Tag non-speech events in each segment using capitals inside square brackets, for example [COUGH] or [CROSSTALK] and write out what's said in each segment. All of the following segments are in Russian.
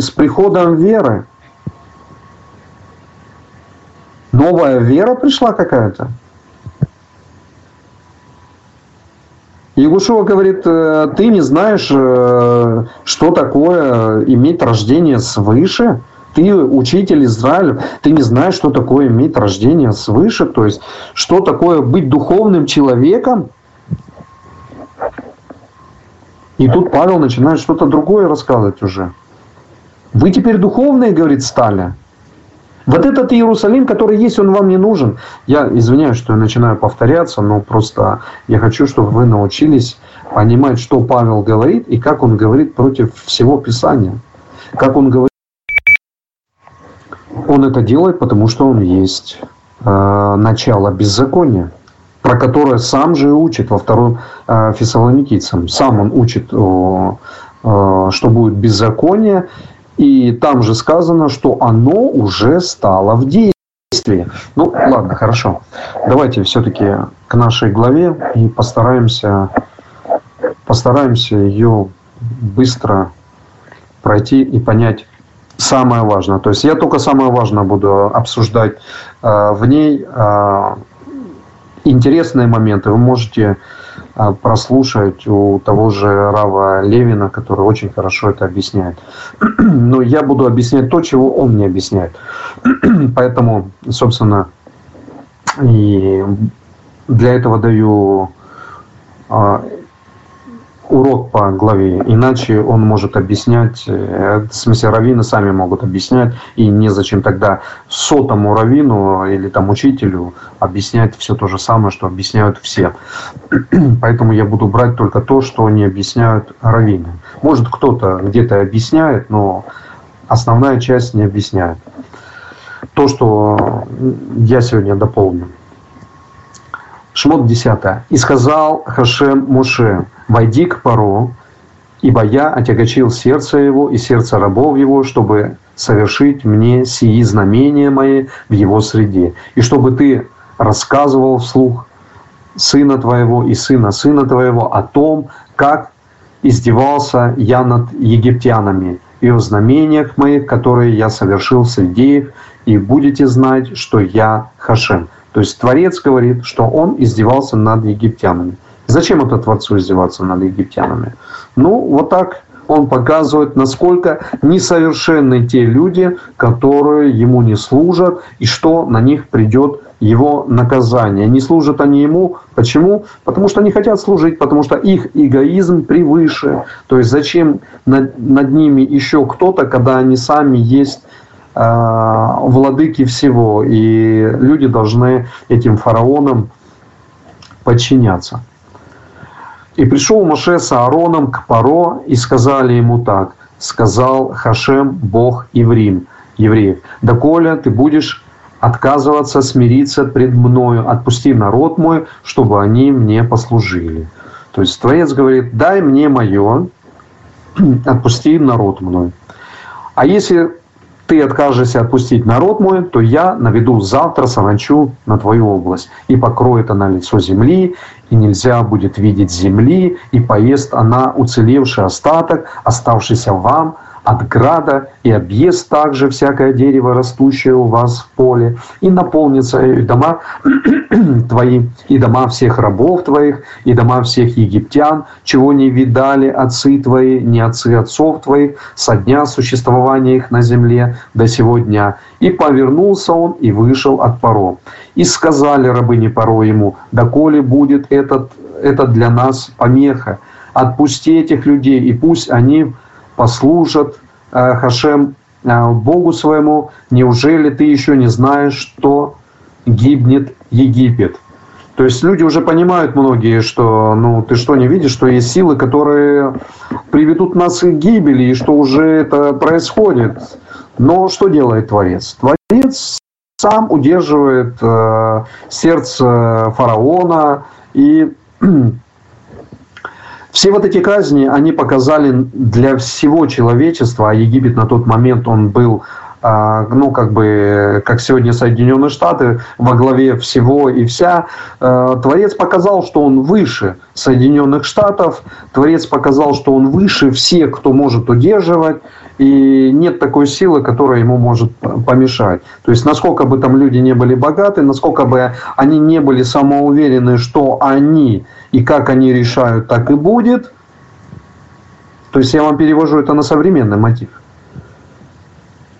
с приходом веры. Новая вера пришла какая-то. Ягушева говорит, «Э, ты не знаешь, э, что такое иметь рождение свыше. Ты учитель Израиля, ты не знаешь, что такое иметь рождение свыше, то есть что такое быть духовным человеком. И тут Павел начинает что-то другое рассказывать уже. Вы теперь духовные, говорит, стали. Вот этот Иерусалим, который есть, он вам не нужен. Я извиняюсь, что я начинаю повторяться, но просто я хочу, чтобы вы научились понимать, что Павел говорит и как он говорит против всего Писания. Как он говорит. Он это делает, потому что он есть э, начало беззакония, про которое сам же и учит во втором э, Фессалоникийцам. Сам он учит, о, э, что будет беззаконие, и там же сказано, что оно уже стало в действии. Ну, ладно, хорошо. Давайте все-таки к нашей главе и постараемся, постараемся ее быстро пройти и понять самое важное. То есть я только самое важное буду обсуждать э, в ней. Э, интересные моменты вы можете прослушать у того же Рава Левина, который очень хорошо это объясняет. [CLEARS THROAT] Но я буду объяснять то, чего он не объясняет. [CLEARS THROAT] Поэтому, собственно, и для этого даю а, урок по главе, иначе он может объяснять, э, в смысле раввины сами могут объяснять, и незачем тогда сотому раввину или там учителю объяснять все то же самое, что объясняют все. [CLEARS THROAT] Поэтому я буду брать только то, что не объясняют раввины. Может кто-то где-то объясняет, но основная часть не объясняет. То, что я сегодня дополню. Шмот 10. «И сказал Хашем Муше, войди к Паро, ибо я отягочил сердце его и сердце рабов его, чтобы совершить мне сии знамения мои в его среде, и чтобы ты рассказывал вслух сына твоего и сына сына твоего о том, как издевался я над египтянами и о знамениях моих, которые я совершил среди их, и будете знать, что я Хашем. То есть Творец говорит, что он издевался над египтянами. Зачем это Творцу издеваться над египтянами? Ну, вот так он показывает, насколько несовершенны те люди, которые ему не служат, и что на них придет его наказание. Не служат они ему. Почему? Потому что не хотят служить, потому что их эгоизм превыше. То есть зачем над, над ними еще кто-то, когда они сами есть Э, владыки всего, и люди должны этим фараонам подчиняться. И пришел Моше с Аароном к Паро, и сказали ему так, сказал Хашем, Бог Иврим, евреев, «Доколе ты будешь отказываться, смириться пред мною, отпусти народ мой, чтобы они мне послужили». То есть Творец говорит, дай мне мое, [CLEARS THROAT] отпусти народ мой. А если ты откажешься отпустить народ мой, то я наведу завтра саранчу на твою область, и покроет она лицо земли, и нельзя будет видеть земли, и поест она уцелевший остаток, оставшийся вам, от града, и объест также всякое дерево, растущее у вас в поле, и наполнится и дома [CLEARS THROAT] твои, и дома всех рабов твоих, и дома всех египтян, чего не видали отцы твои, не отцы отцов твоих, со дня существования их на земле до сего дня. И повернулся он и вышел от Паро. И сказали рабыни Паро ему, доколе будет этот, это для нас помеха, отпусти этих людей, и пусть они послужат э, Хашем э, Богу своему, неужели ты еще не знаешь, что гибнет Египет? То есть люди уже понимают многие, что ну ты что не видишь, что есть силы, которые приведут нас к гибели, и что уже это происходит. Но что делает Творец? Творец сам удерживает э, сердце фараона. И [CLEARS THROAT] все вот эти казни, они показали для всего человечества, а Египет на тот момент он был а, ну, как бы, как сегодня Соединенные Штаты, во главе всего и вся. А, Творец показал, что он выше Соединенных Штатов, Творец показал, что он выше всех, кто может удерживать, и нет такой силы, которая ему может помешать. То есть, насколько бы там люди не были богаты, насколько бы они не были самоуверены, что они и как они решают, так и будет. То есть, я вам перевожу это на современный мотив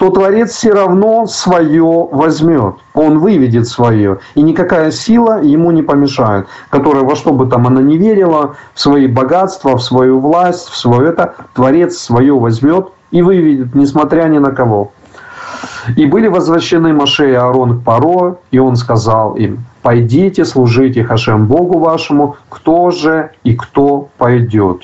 то Творец все равно свое возьмет. Он выведет свое. И никакая сила ему не помешает, которая во что бы там она не верила, в свои богатства, в свою власть, в свое это, Творец свое возьмет и выведет, несмотря ни на кого. И были возвращены Маше и Аарон к Паро, и он сказал им, пойдите, служите Хашем Богу вашему, кто же и кто пойдет.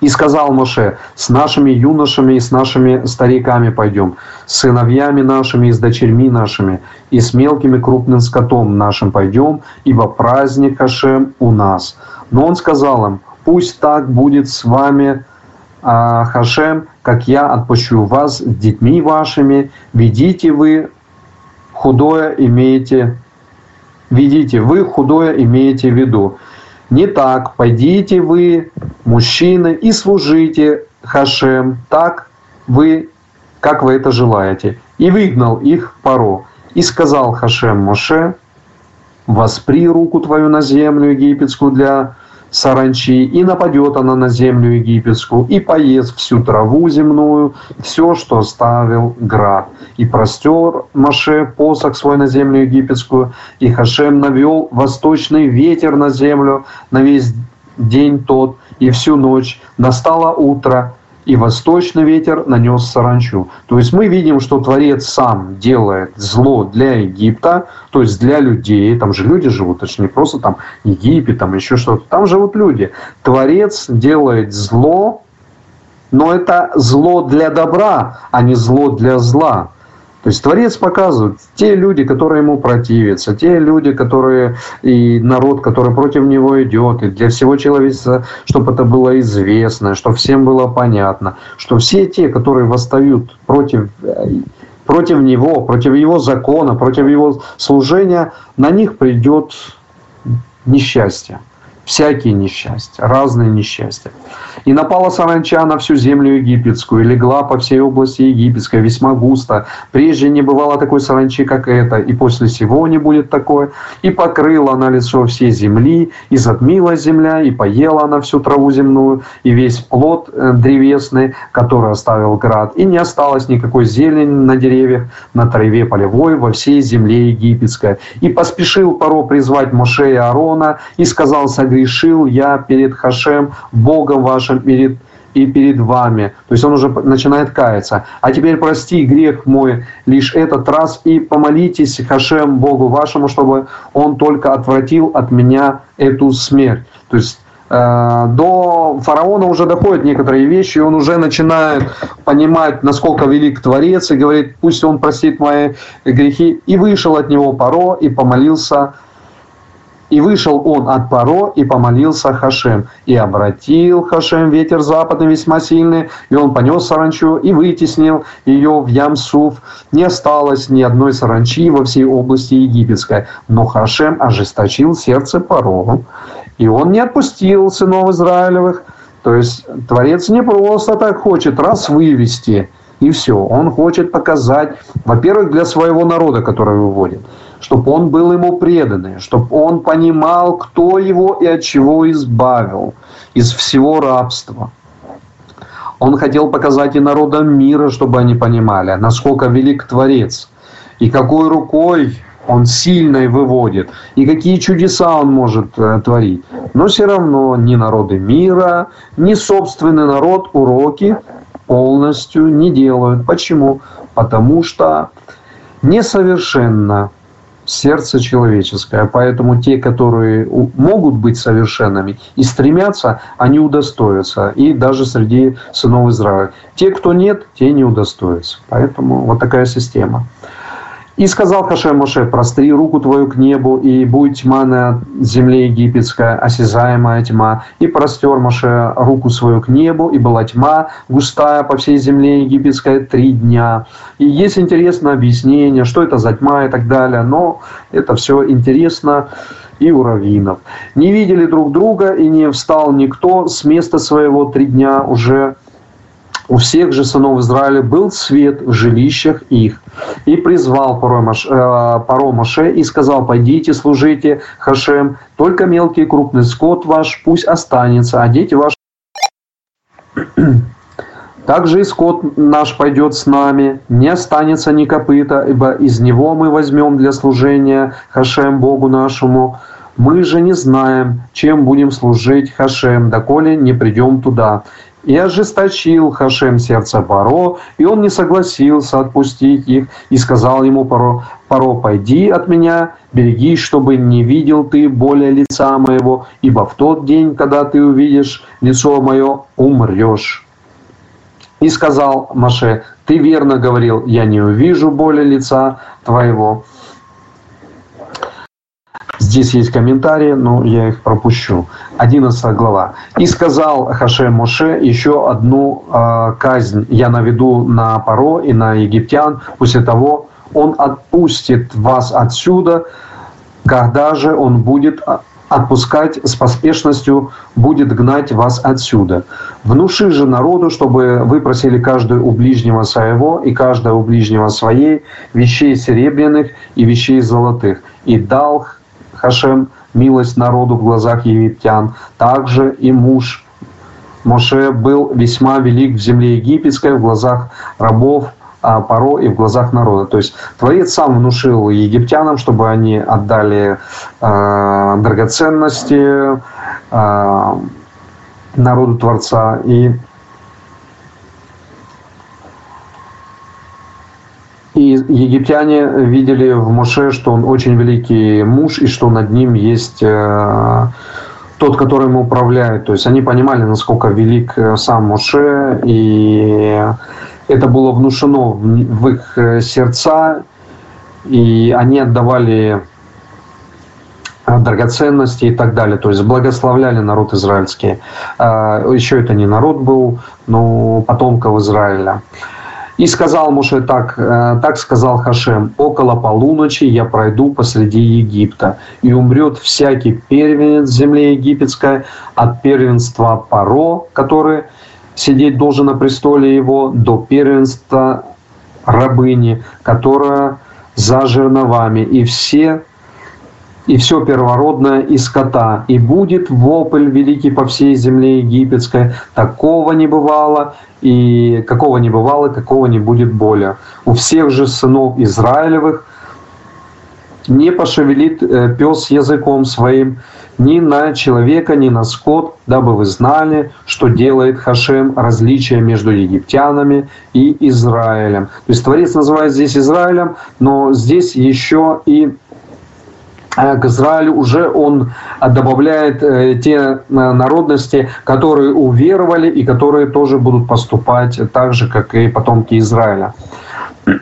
И сказал Моше, с нашими юношами и с нашими стариками пойдем, с сыновьями нашими и с дочерьми нашими, и с мелким и крупным скотом нашим пойдем, ибо праздник Хашем у нас. Но он сказал им, пусть так будет с вами Хашем, как я отпущу вас с детьми вашими, ведите вы худое имеете, ведите вы худое имеете в виду. Не так, пойдите вы, мужчины, и служите Хашем, так вы, как вы это желаете. И выгнал их Паро. И сказал Хашем Моше, воспри руку твою на землю египетскую для саранчи, и нападет она на землю египетскую, и поест всю траву земную, все, что оставил град. И простер Маше посох свой на землю египетскую, и Хашем навел восточный ветер на землю на весь день тот и всю ночь. Настало утро, и восточный ветер нанес саранчу. То есть мы видим, что Творец сам делает зло для Египта, то есть для людей. Там же люди живут, это же не просто там Египет, там еще что-то. Там живут люди. Творец делает зло, но это зло для добра, а не зло для зла. То есть Творец показывает, те люди, которые ему противятся, те люди, которые и народ, который против него идет, и для всего человечества, чтобы это было известно, чтобы всем было понятно, что все те, которые восстают против против него, против его закона, против его служения, на них придет несчастье всякие несчастья, разные несчастья. И напала саранча на всю землю египетскую, и легла по всей области египетской весьма густо. Прежде не бывало такой саранчи, как эта, и после сего не будет такое. И покрыла она лицо всей земли, и затмила земля, и поела она всю траву земную, и весь плод э, древесный, который оставил град. И не осталось никакой зелени на деревьях, на траве полевой, во всей земле египетской. И поспешил Паро призвать Моше и Аарона, и сказал согрешил я перед Хашем, Богом вашим, перед и перед вами. То есть он уже начинает каяться. А теперь прости грех мой лишь этот раз и помолитесь Хашем Богу вашему, чтобы он только отвратил от меня эту смерть. То есть э, до фараона уже доходят некоторые вещи, и он уже начинает понимать, насколько велик Творец, и говорит, пусть он простит мои грехи. И вышел от него Паро и помолился и вышел он от Паро и помолился Хашем. И обратил Хашем ветер западный весьма сильный, и он понес саранчу и вытеснил ее в Ямсуф. Не осталось ни одной саранчи во всей области египетской. Но Хашем ожесточил сердце Паро, и он не отпустил сынов Израилевых. То есть Творец не просто так хочет раз вывести, и все. Он хочет показать, во-первых, для своего народа, который выводит – чтобы он был ему преданный, чтобы он понимал, кто его и от чего избавил из всего рабства. Он хотел показать и народам мира, чтобы они понимали, насколько велик Творец, и какой рукой он сильной выводит, и какие чудеса он может э, творить. Но все равно ни народы мира, ни собственный народ уроки полностью не делают. Почему? Потому что несовершенно сердце человеческое. Поэтому те, которые могут быть совершенными и стремятся, они удостоятся. И даже среди сынов Израиля. Те, кто нет, те не удостоятся. Поэтому вот такая система. И сказал Хаше Моше, простри руку твою к небу, и будет тьма на земле египетская, осязаемая тьма. И простер Моше руку свою к небу, и была тьма густая по всей земле египетской три дня. И есть интересное объяснение, что это за тьма и так далее, но это все интересно и у раввинов. Не видели друг друга, и не встал никто с места своего три дня уже У всех же сынов Израиля был свет в жилищах их. И призвал Паро Моше, э, и сказал, пойдите, служите Хашем, только мелкий и крупный скот ваш пусть останется, а дети ваши... [CLEARS THROAT] Также и скот наш пойдет с нами, не останется ни копыта, ибо из него мы возьмем для служения Хашем Богу нашему. Мы же не знаем, чем будем служить Хашем, доколе не придем туда. И ожесточил Хашем сердце Паро, и он не согласился отпустить их, и сказал ему Паро, Паро, пойди от меня, берегись, чтобы не видел ты более лица моего, ибо в тот день, когда ты увидишь лицо мое, умрешь. И сказал Маше, ты верно говорил, я не увижу более лица твоего. Здесь есть комментарии, но я их пропущу. 11 глава. «И сказал Хаше Моше еще одну э, казнь я наведу на Паро и на египтян. После того он отпустит вас отсюда, когда же он будет отпускать с поспешностью, будет гнать вас отсюда. Внуши же народу, чтобы вы просили каждый у ближнего своего и каждого у ближнего своей вещей серебряных и вещей золотых. И дал Хашем милость народу в глазах египтян. Также и муж Моше был весьма велик в земле египетской в глазах рабов а Паро и в глазах народа. То есть Творец сам внушил египтянам, чтобы они отдали э, драгоценности э, народу Творца и И египтяне видели в Моше, что он очень великий муж, и что над ним есть э, тот, который ему управляет. То есть они понимали, насколько велик э, сам Моше, и это было внушено в их э, сердца, и они отдавали драгоценности и так далее, то есть благословляли народ израильский. Еще это не народ был, но потомков Израиля. И сказал Муше так, э, так сказал Хашем, около полуночи я пройду посреди Египта, и умрет всякий первенец земли египетской от первенства Паро, который сидеть должен на престоле его до первенства рабыни, которая за жерновами, и все и все первородное из скота, и будет вопль великий по всей земле египетской, такого не бывало, и какого не бывало, какого не будет более. У всех же сынов Израилевых не пошевелит э, пес языком своим, ни на человека, ни на скот, дабы вы знали, что делает Хашем различия между египтянами и Израилем. То есть Творец называет здесь Израилем, но здесь еще и к Израилю уже он добавляет э, те э, народности, которые уверовали и которые тоже будут поступать так же, как и потомки Израиля. [CLEARS THROAT]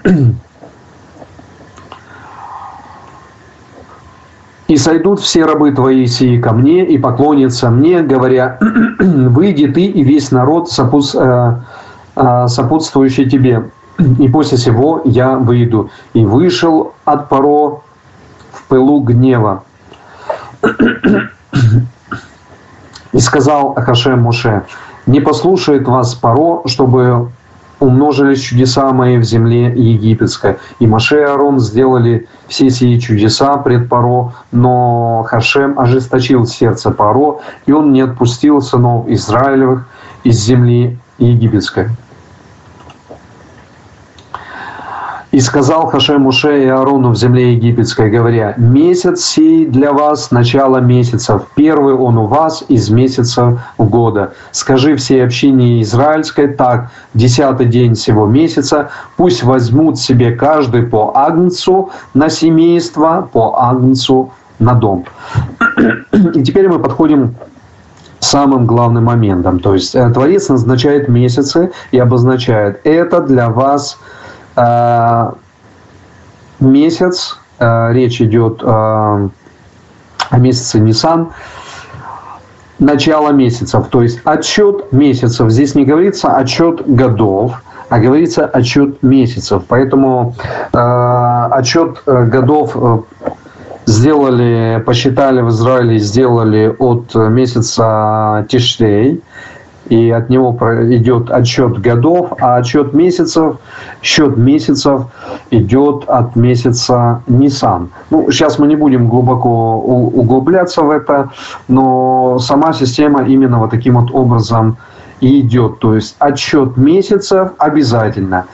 И сойдут все рабы твои сии ко мне и поклонятся мне, говоря, [CLEARS THROAT] выйди ты и весь народ, э, сопутствующий тебе. И после сего я выйду. И вышел от Паро в пылу гнева. И сказал Ахашем Муше, не послушает вас Паро, чтобы умножились чудеса мои в земле египетской. И Маше и Аарон сделали все сии чудеса пред Паро, но Хашем ожесточил сердце Паро, и он не отпустил сынов Израилевых из земли египетской. И сказал Хаше Муше и Аарону в земле египетской, говоря, «Месяц сей для вас начало месяцев, первый он у вас из месяцев года. Скажи всей общине израильской так, десятый день всего месяца, пусть возьмут себе каждый по агнцу на семейство, по агнцу на дом». И теперь мы подходим самым главным моментом. То есть э, Творец назначает месяцы и обозначает, это для вас – месяц, э, речь идет э, о месяце Нисан, начало месяцев, то есть отчет месяцев. Здесь не говорится отчет годов, а говорится отчет месяцев. Поэтому э, отчет годов сделали, посчитали в Израиле, сделали от месяца Тиштей, и от него идет отсчет годов, а отсчет месяцев, счет месяцев идет от месяца Nissan. Ну, сейчас мы не будем глубоко углубляться в это, но сама система именно вот таким вот образом и идет. То есть отсчет месяцев обязательно.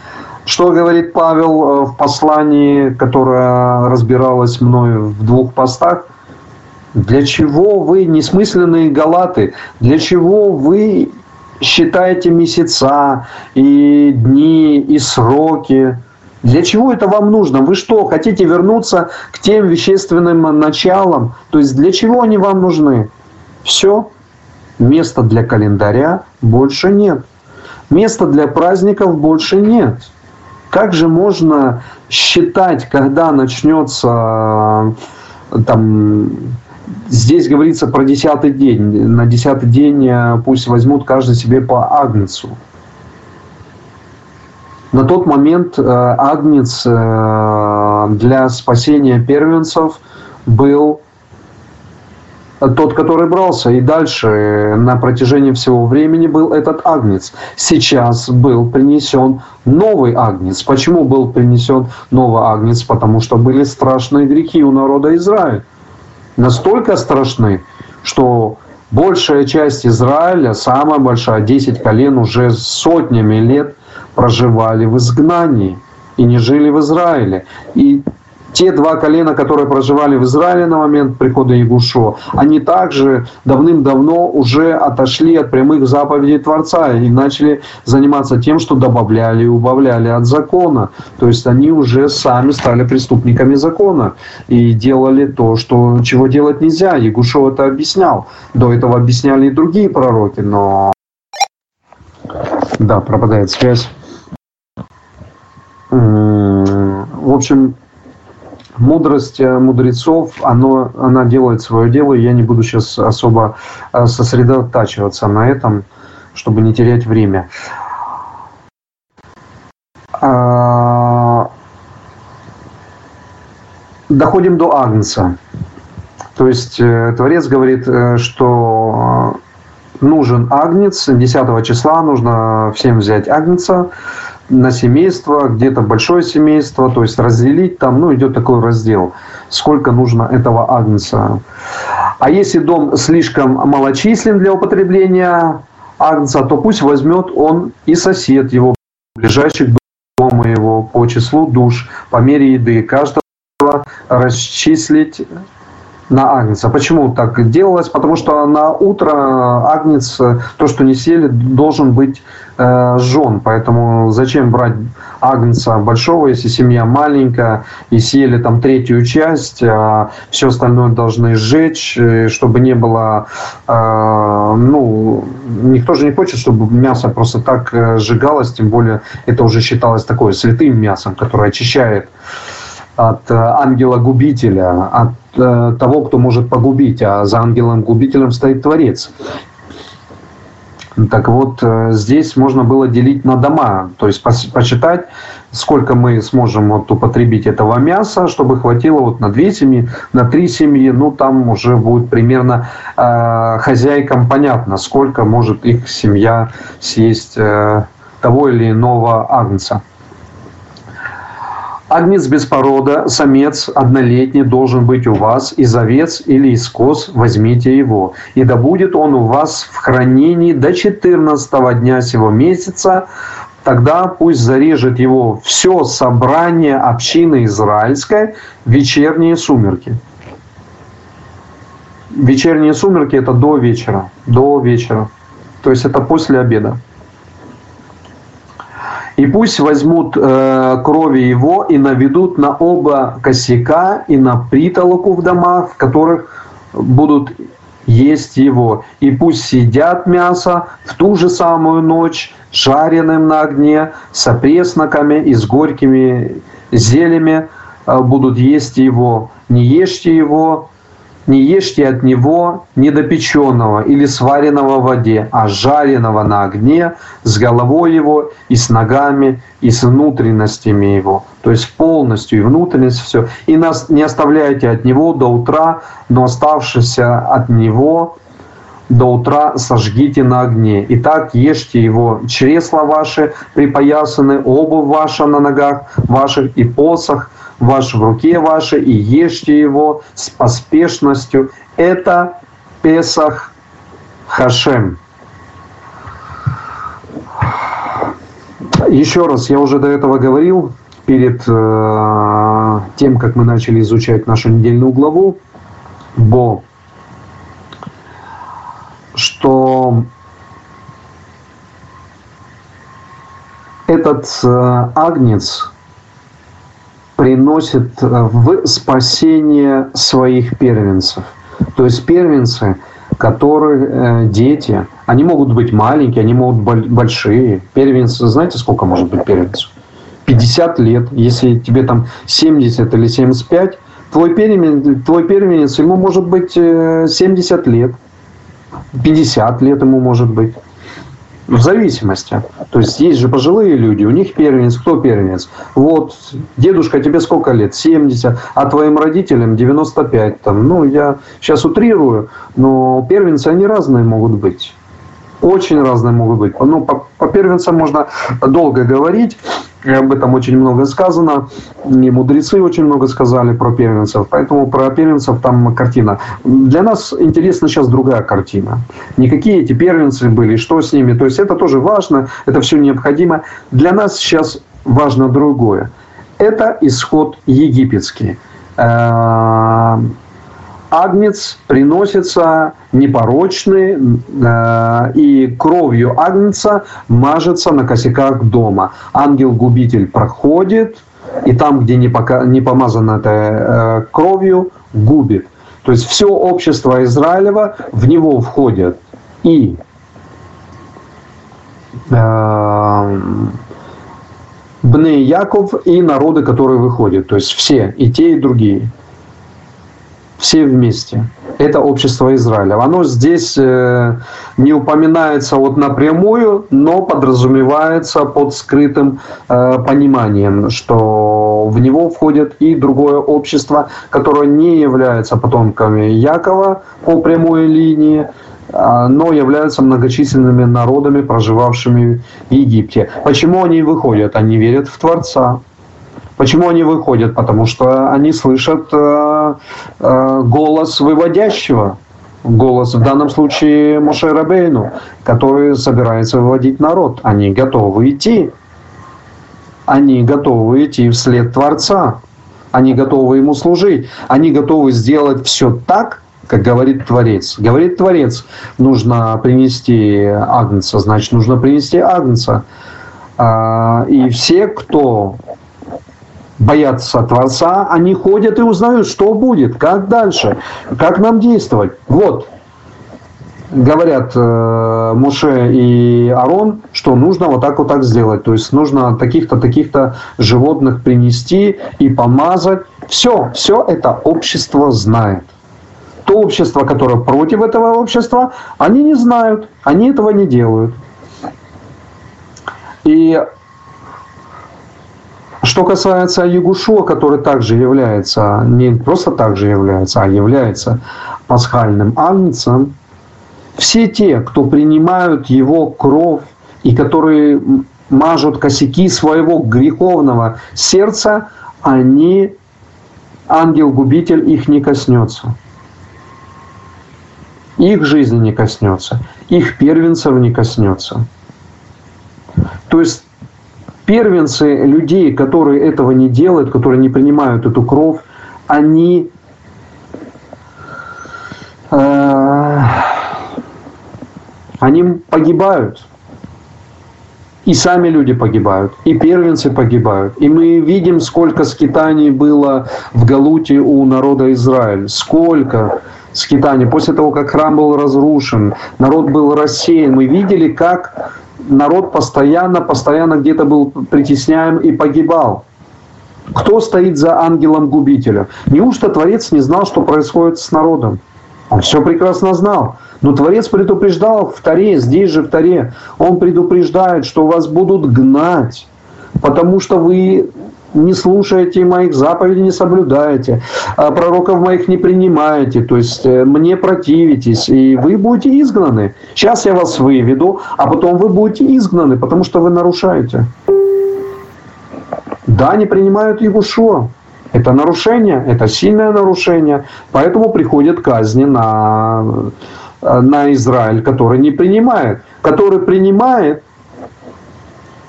Что говорит Павел э, в послании, которое разбиралось мною в двух постах? Для чего вы, несмысленные галаты, для чего вы считаете месяца и дни и сроки? Для чего это вам нужно? Вы что, хотите вернуться к тем вещественным началам? То есть для чего они вам нужны? Все. Места для календаря больше нет. Места для праздников больше нет. Как же можно считать, когда начнется там здесь говорится про десятый день. На десятый день э, пусть возьмут каждый себе по агнцу. На тот момент э, агнец э, для спасения первенцев был тот, который брался. И дальше на протяжении всего времени был этот агнец. Сейчас был принесен новый агнец. Почему был принесен новый агнец? Потому что были страшные грехи у народа Израиля. Настолько страшны, что большая часть Израиля, самая большая, 10 колен, уже сотнями лет проживали в изгнании и не жили в Израиле. И те два колена, которые проживали в Израиле на момент прихода Ягушо, они также давным-давно уже отошли от прямых заповедей Творца и начали заниматься тем, что добавляли и убавляли от закона. То есть они уже сами стали преступниками закона и делали то, что, чего делать нельзя. Ягушо это объяснял. До этого объясняли и другие пророки, но... Да, пропадает связь. В общем, мудрость э, мудрецов, оно, она делает свое дело, и я не буду сейчас особо э, сосредотачиваться на этом, чтобы не терять время. А, доходим до Агнца. То есть э, Творец говорит, что нужен Агнец, 10 числа нужно всем взять Агнца, на семейство, где-то большое семейство, то есть разделить там, ну, идет такой раздел, сколько нужно этого агнца. А если дом слишком малочислен для употребления агнца, то пусть возьмет он и сосед его, ближайших дома его по числу душ, по мере еды каждого расчислить на Агнца. Почему так делалось? Потому что на утро Агнец, то, что не сели, должен быть э, жен. Поэтому зачем брать Агнца большого, если семья маленькая, и съели там третью часть, а все остальное должны сжечь, э, чтобы не было... Э, ну, никто же не хочет, чтобы мясо просто так э, сжигалось, тем более это уже считалось такое святым мясом, которое очищает от э, ангела-губителя, от того, кто может погубить, а за ангелом-губителем стоит Творец. Так вот, э, здесь можно было делить на дома, то есть посчитать, сколько мы сможем вот употребить этого мяса, чтобы хватило вот на две семьи, на три семьи, ну там уже будет примерно э, хозяйкам понятно, сколько может их семья съесть э, того или иного агнца. Агнец без порода, самец однолетний должен быть у вас, из овец или из коз возьмите его. И да будет он у вас в хранении до 14 дня сего месяца, тогда пусть зарежет его все собрание общины израильской в вечерние сумерки. Вечерние сумерки это до вечера, до вечера. То есть это после обеда. И пусть возьмут э, крови его и наведут на оба косяка и на притолоку в домах, в которых будут есть его. И пусть съедят мясо в ту же самую ночь, жареным на огне, с опресноками и с горькими зелями э, будут есть его. Не ешьте его не ешьте от него недопеченного или сваренного в воде, а жареного на огне с головой его и с ногами и с внутренностями его. То есть полностью и внутренность все. И нас не оставляйте от него до утра, но оставшийся от него до утра сожгите на огне. Итак, ешьте его чресла ваши припоясаны, обувь ваша на ногах ваших и посох ваш в руке вашей, и ешьте его с поспешностью. Это Песах Хашем. Еще раз, я уже до этого говорил, перед э, тем, как мы начали изучать нашу недельную главу, Бо, что этот э, агнец приносит э, в спасение своих первенцев. То есть первенцы, которые э, дети, они могут быть маленькие, они могут быть большие. Первенцы, знаете, сколько может быть первенцев? 50 лет, если тебе там 70 или 75, твой первенец, твой первенец ему может быть 70 э, лет, 50 лет ему может быть. В зависимости. То есть есть же пожилые люди, у них первенец. Кто первенец? Вот, дедушка, тебе сколько лет? 70. А твоим родителям 95. Там. Ну, я сейчас утрирую, но первенцы, они разные могут быть. Очень разные могут быть. Ну, по, по первенцам можно долго говорить. И об этом очень много сказано. И мудрецы очень много сказали про первенцев. Поэтому про первенцев там картина. Для нас интересна сейчас другая картина. Не какие эти первенцы были, что с ними. То есть это тоже важно, это все необходимо. Для нас сейчас важно другое. Это исход египетский э, агнец приносится непорочный, э, и кровью агнца мажется на косяках дома. Ангел-губитель проходит, и там, где не, пока, не помазано это э, кровью, губит. То есть все общество Израилева, в него входят и э, Бны Яков и народы, которые выходят. То есть все, и те, и другие все вместе. Это общество Израиля. Оно здесь э, не упоминается вот напрямую, но подразумевается под скрытым э, пониманием, что в него входит и другое общество, которое не является потомками Якова по прямой линии, а, но являются многочисленными народами, проживавшими в Египте. Почему они выходят? Они верят в Творца. Почему они выходят? Потому что они слышат э, э, голос выводящего, голос в данном случае Моше Рабейну, который собирается выводить народ. Они готовы идти. Они готовы идти вслед Творца. Они готовы ему служить. Они готовы сделать все так, как говорит Творец. Говорит Творец, нужно принести Агнца, значит, нужно принести Агнца. А, и все, кто боятся Творца, они ходят и узнают, что будет, как дальше, как нам действовать. Вот, говорят э, Муше и Арон, что нужно вот так вот так сделать. То есть нужно таких-то, таких-то животных принести и помазать. Все, все это общество знает. То общество, которое против этого общества, они не знают, они этого не делают. И что касается Ягушуа, который также является, не просто также является, а является пасхальным агнцем, все те, кто принимают его кровь и которые мажут косяки своего греховного сердца, они, ангел-губитель их не коснется. Их жизни не коснется, их первенцев не коснется. То есть первенцы людей, которые этого не делают, которые не принимают эту кровь, они э, они погибают. И сами люди погибают, и первенцы погибают. И мы видим, сколько скитаний было в Галуте у народа Израиль. Сколько скитаний. После того, как храм был разрушен, народ был рассеян. Мы видели, как народ постоянно, постоянно где-то был притесняем и погибал. Кто стоит за ангелом-губителем? Неужто Творец не знал, что происходит с народом? Он все прекрасно знал. Но Творец предупреждал в Таре, здесь же в Таре. Он предупреждает, что вас будут гнать, потому что вы не слушаете моих заповедей, не соблюдаете, а пророков моих не принимаете, то есть э, мне противитесь, и вы будете изгнаны. Сейчас я вас выведу, а потом вы будете изгнаны, потому что вы нарушаете. Да, не принимают Егушуа. Это нарушение, это сильное нарушение, поэтому приходят казни на, на Израиль, который не принимает. Который принимает,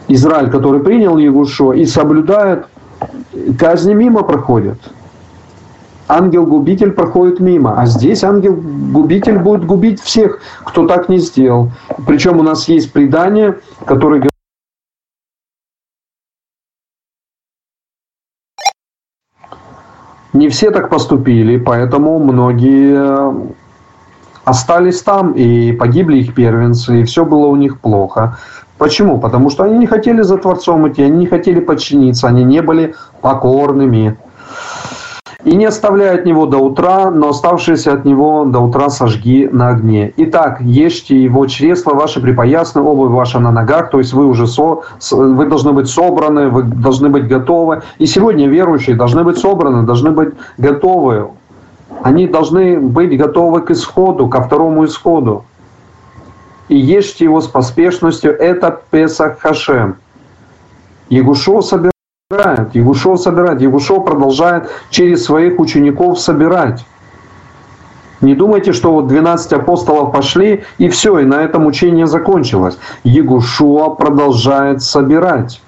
Израиль, который принял Егушо и соблюдает, казни мимо проходят. Ангел-губитель проходит мимо, а здесь ангел-губитель будет губить всех, кто так не сделал. Причем у нас есть предание, которое Не все так поступили, поэтому многие остались там, и погибли их первенцы, и все было у них плохо. Почему? Потому что они не хотели за Творцом идти, они не хотели подчиниться, они не были покорными и не оставляй от него до утра, но оставшиеся от него до утра сожги на огне. Итак, ешьте его чресла ваши припоясны, обувь ваша на ногах, то есть вы уже со, вы должны быть собраны, вы должны быть готовы. И сегодня верующие должны быть собраны, должны быть готовы. Они должны быть готовы к исходу, ко второму исходу. И ешьте его с поспешностью, это Песах Хашем. Егушо собирает Егушов собирает, Егушов продолжает через своих учеников собирать. Не думайте, что вот 12 апостолов пошли, и все, и на этом учение закончилось. Егушуа продолжает собирать.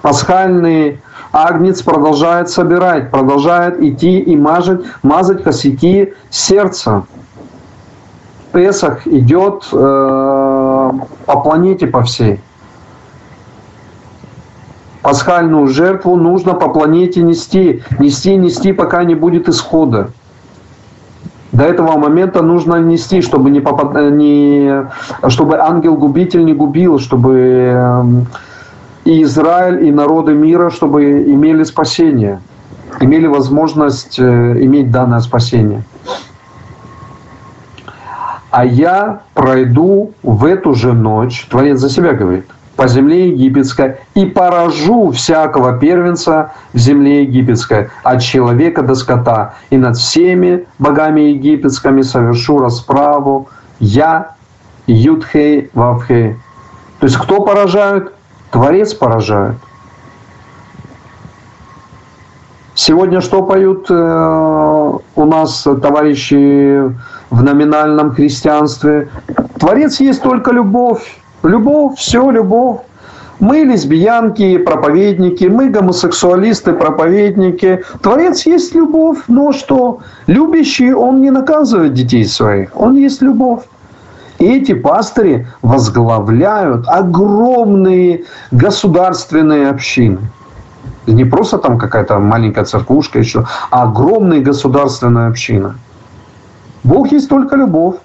Пасхальный агнец продолжает собирать, продолжает идти и мазать, мазать косяки сердца. Песах идет э, по планете по всей пасхальную жертву нужно по планете нести, нести, нести, пока не будет исхода. До этого момента нужно нести, чтобы, не попад... не... чтобы ангел-губитель не губил, чтобы эм, и Израиль, и народы мира, чтобы имели спасение, имели возможность э, иметь данное спасение. А я пройду в эту же ночь, Творец за себя говорит – по земле египетской и поражу всякого первенца в земле египетской, от человека до скота, и над всеми богами египетскими совершу расправу я, Юдхей, Вавхей. То есть кто поражает? Творец поражает. Сегодня что поют э, у нас товарищи в номинальном христианстве? Творец есть только любовь. Любовь, все любовь. Мы лесбиянки, проповедники, мы гомосексуалисты, проповедники. Творец есть любовь, но что? Любящий, он не наказывает детей своих, он есть любовь. И эти пастыри возглавляют огромные государственные общины. Не просто там какая-то маленькая церквушка еще, а огромная государственная община. Бог есть только любовь.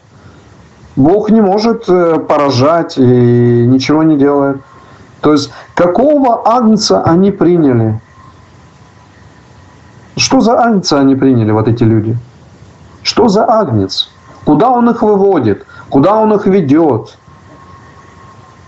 Бог не может э, поражать и ничего не делает. То есть какого агнца они приняли? Что за агнца они приняли, вот эти люди? Что за агнец? Куда он их выводит? Куда он их ведет?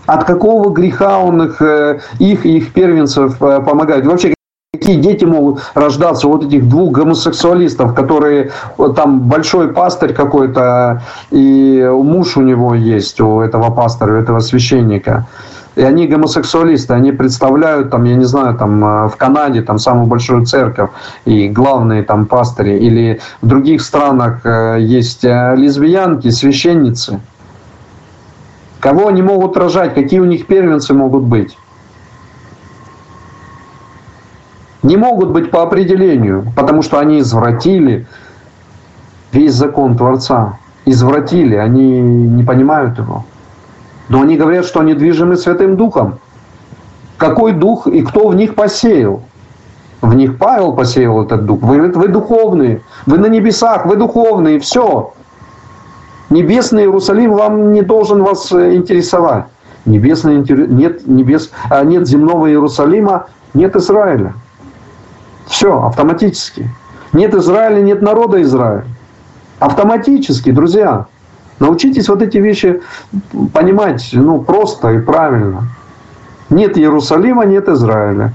От какого греха он их, э, их и их первенцев э, помогает? Вообще, Какие дети могут рождаться вот этих двух гомосексуалистов, которые вот там большой пастырь какой-то, и муж у него есть, у этого пастора, у этого священника. И они гомосексуалисты, они представляют, там, я не знаю, там, э, в Канаде там, самую большую церковь и главные там пастыри. Или в других странах э, есть э, лесбиянки, священницы. Кого они могут рожать, какие у них первенцы могут быть? Не могут быть по определению, потому что они извратили весь закон Творца. Извратили, они не понимают его. Но они говорят, что они движимы Святым Духом. Какой дух и кто в них посеял? В них Павел посеял этот дух. Вы, вы духовные, вы на небесах, вы духовные, все. Небесный Иерусалим вам не должен вас э, интересовать. Небесный, нет, небес, а нет земного Иерусалима, нет Израиля. Все, автоматически. Нет Израиля, нет народа Израиля. Автоматически, друзья. Научитесь вот эти вещи понимать ну, просто и правильно. Нет Иерусалима, нет Израиля.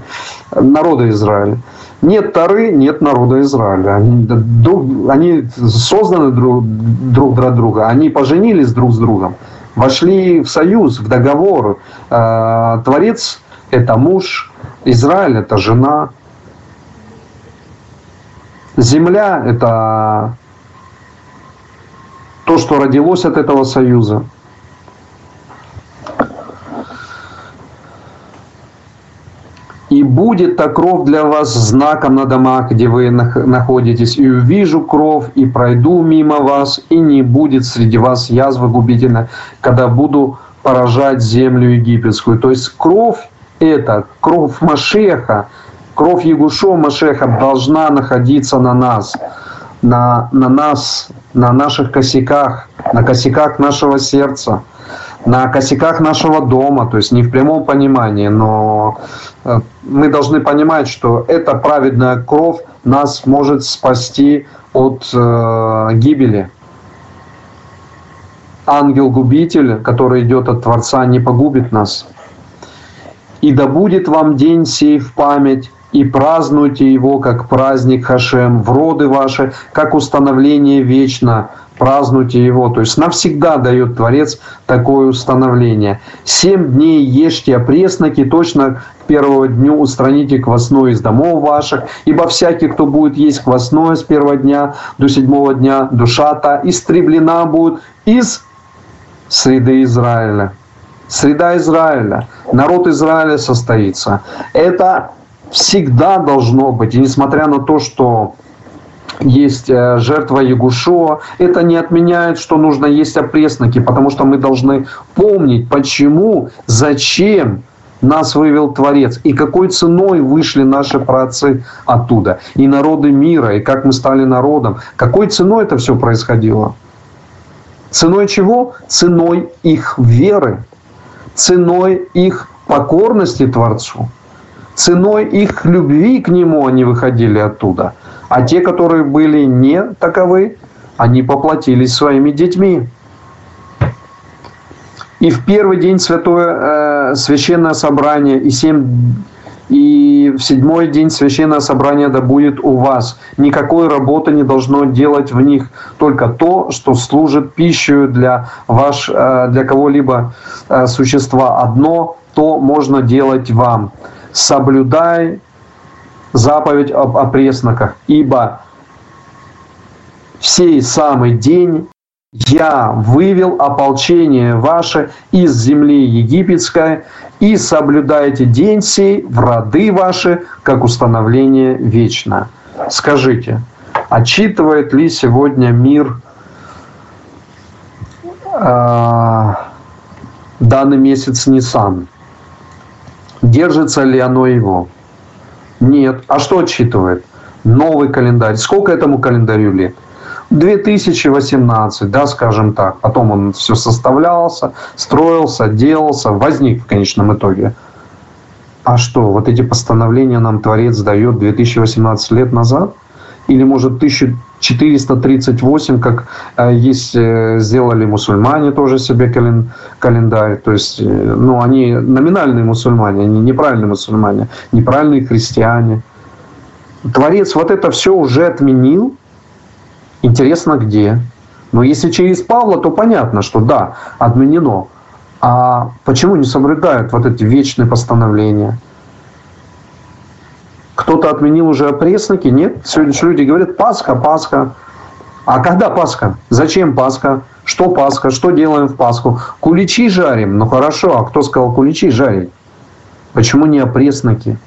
народа Израиля. Нет Тары, нет народа Израиля. Они, друг, они созданы друг, друг для друга, они поженились друг с другом, вошли в союз, в договор. Э, Творец – это муж, Израиль – это жена. Земля – это то, что родилось от этого союза. И будет та кровь для вас знаком на домах, где вы находитесь, и увижу кровь, и пройду мимо вас, и не будет среди вас язвы губительной, когда буду поражать землю египетскую. То есть кровь это, кровь Машеха, кровь Ягушо Машеха должна находиться на нас, на, на нас, на наших косяках, на косяках нашего сердца, на косяках нашего дома, то есть не в прямом понимании, но э, мы должны понимать, что эта праведная кровь нас может спасти от э, гибели. Ангел-губитель, который идет от Творца, не погубит нас. «И да будет вам день сей в память, и празднуйте его, как праздник Хашем, в роды ваши, как установление вечно, празднуйте его. То есть навсегда дает Творец такое установление. Семь дней ешьте опресноки, точно к первого дню устраните квасное из домов ваших, ибо всякий, кто будет есть квасное с первого дня до седьмого дня, душа та истреблена будет из среды Израиля. Среда Израиля, народ Израиля состоится. Это всегда должно быть. И несмотря на то, что есть э, жертва Ягушо, это не отменяет, что нужно есть опресноки, потому что мы должны помнить, почему, зачем нас вывел Творец, и какой ценой вышли наши праотцы оттуда, и народы мира, и как мы стали народом. Какой ценой это все происходило? Ценой чего? Ценой их веры, ценой их покорности Творцу ценой их любви к Нему они выходили оттуда. А те, которые были не таковы, они поплатились своими детьми. И в первый день святое э, священное собрание, и, семь, и в седьмой день священное собрание да будет у вас. Никакой работы не должно делать в них, только то, что служит пищей для, ваш, э, для кого-либо э, существа. Одно то можно делать вам соблюдай заповедь об опресноках, ибо в сей самый день я вывел ополчение ваше из земли египетской, и соблюдайте день сей в роды ваши, как установление вечно. Скажите, отчитывает ли сегодня мир э, данный месяц Нисан? Держится ли оно его? Нет. А что отсчитывает? Новый календарь. Сколько этому календарю лет? 2018, да, скажем так. Потом он все составлялся, строился, делался, возник в конечном итоге. А что, вот эти постановления нам Творец дает 2018 лет назад? Или, может, 1000 438, как э, есть, э, сделали мусульмане тоже себе календарь. То есть, э, ну, они номинальные мусульмане, они неправильные мусульмане, неправильные христиане. Творец вот это все уже отменил. Интересно, где? Но если через Павла, то понятно, что да, отменено. А почему не соблюдают вот эти вечные постановления? Кто-то отменил уже опресноки? Нет. Сегодня люди говорят, Пасха, Пасха. А когда Пасха? Зачем Пасха? Что Пасха? Что делаем в Пасху? Куличи жарим. Ну хорошо, а кто сказал куличи жарить? Почему не опресноки?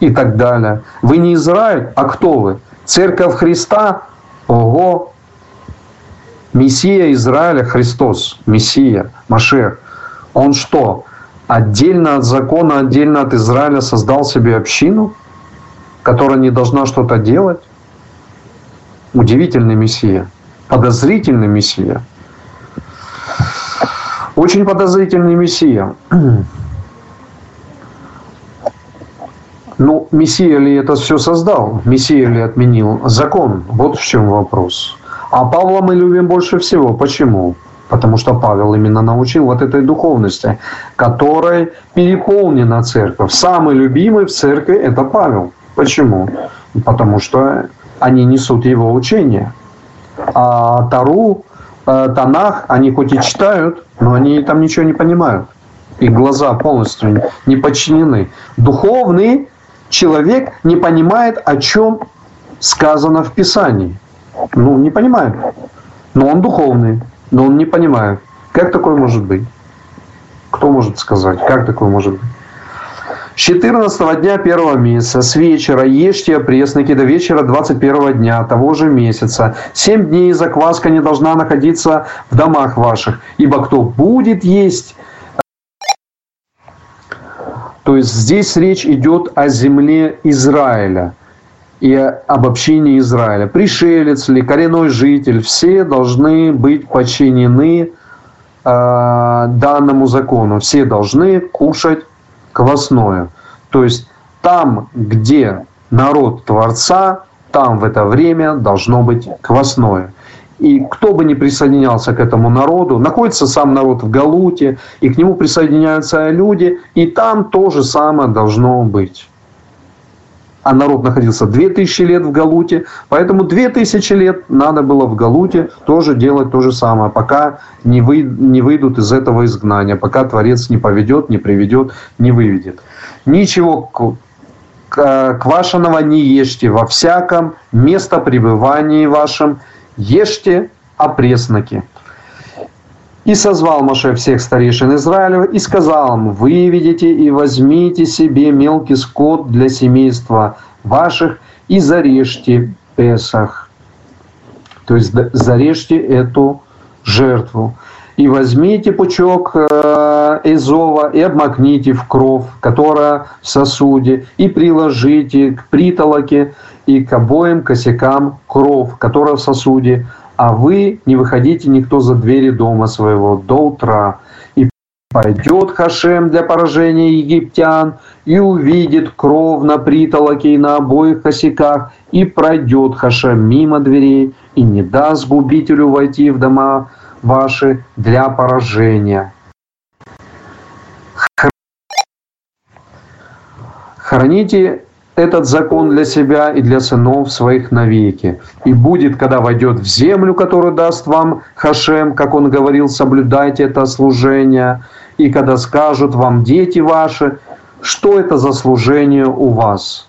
И так далее. Вы не Израиль, а кто вы? Церковь Христа? Ого! Мессия Израиля Христос, Мессия, Машех. Он что, отдельно от закона, отдельно от Израиля создал себе общину? Которая не должна что-то делать. Удивительный Мессия, подозрительный Мессия. Очень подозрительный Мессия. Ну, Мессия ли это все создал? Мессия ли отменил закон? Вот в чем вопрос. А Павла мы любим больше всего. Почему? потому что Павел именно научил вот этой духовности, которой переполнена церковь. Самый любимый в церкви – это Павел. Почему? Потому что они несут его учение. А Тару, э, Танах, они хоть и читают, но они там ничего не понимают. Их глаза полностью не подчинены. Духовный человек не понимает, о чем сказано в Писании. Ну, не понимает. Но он духовный, но он не понимает. Как такое может быть? Кто может сказать, как такое может быть? С 14 дня первого месяца, с вечера ешьте опресноки до вечера 21 дня того же месяца. Семь дней закваска не должна находиться в домах ваших, ибо кто будет есть то есть здесь речь идет о земле Израиля и об общине Израиля. Пришелец ли, коренной житель, все должны быть подчинены э, данному закону. Все должны кушать квасное. То есть там, где народ Творца, там в это время должно быть квасное. И кто бы ни присоединялся к этому народу, находится сам народ в Галуте, и к нему присоединяются люди, и там то же самое должно быть. А народ находился 2000 лет в Галуте, поэтому 2000 лет надо было в Галуте тоже делать то же самое, пока не, вы, не выйдут из этого изгнания, пока Творец не поведет, не приведет, не выведет. Ничего квашеного не ешьте во всяком место пребывания вашем, ешьте опресноки. И созвал Моше всех старейшин Израилева и сказал им, выведите и возьмите себе мелкий скот для семейства ваших и зарежьте Песах. То есть зарежьте эту жертву. И возьмите пучок э, эзова и обмакните в кровь, которая в сосуде, и приложите к притолоке и к обоим косякам кровь, которая в сосуде, а вы не выходите никто за двери дома своего до утра. И пойдет Хашем для поражения египтян, и увидит кровь на притолоке и на обоих косяках, и пройдет Хашем мимо дверей, и не даст губителю войти в дома ваши для поражения. Храните этот закон для себя и для сынов своих навеки. И будет, когда войдет в землю, которую даст вам Хашем, как он говорил, соблюдайте это служение. И когда скажут вам дети ваши, что это за служение у вас,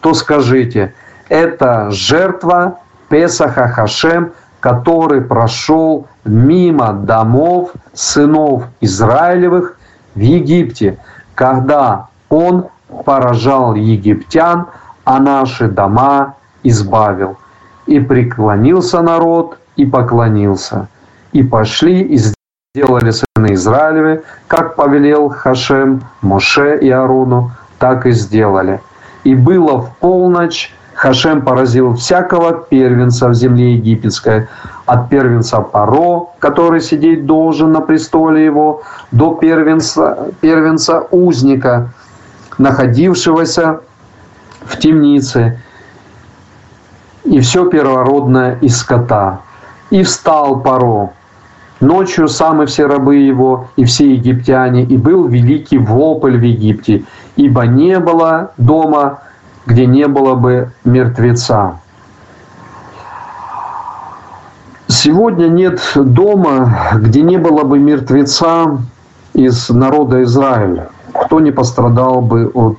то скажите, это жертва Песаха Хашем, который прошел мимо домов сынов Израилевых в Египте, когда он поражал египтян, а наши дома избавил. И преклонился народ, и поклонился. И пошли, и сделали сыны Израилевы, как повелел Хашем, Моше и Аруну, так и сделали. И было в полночь, Хашем поразил всякого первенца в земле египетской, от первенца Паро, который сидеть должен на престоле его, до первенца, первенца узника, находившегося в темнице, и все первородное из скота. И встал Паро, ночью сам и все рабы его, и все египтяне, и был великий вопль в Египте, ибо не было дома, где не было бы мертвеца. Сегодня нет дома, где не было бы мертвеца из народа Израиля кто не пострадал бы от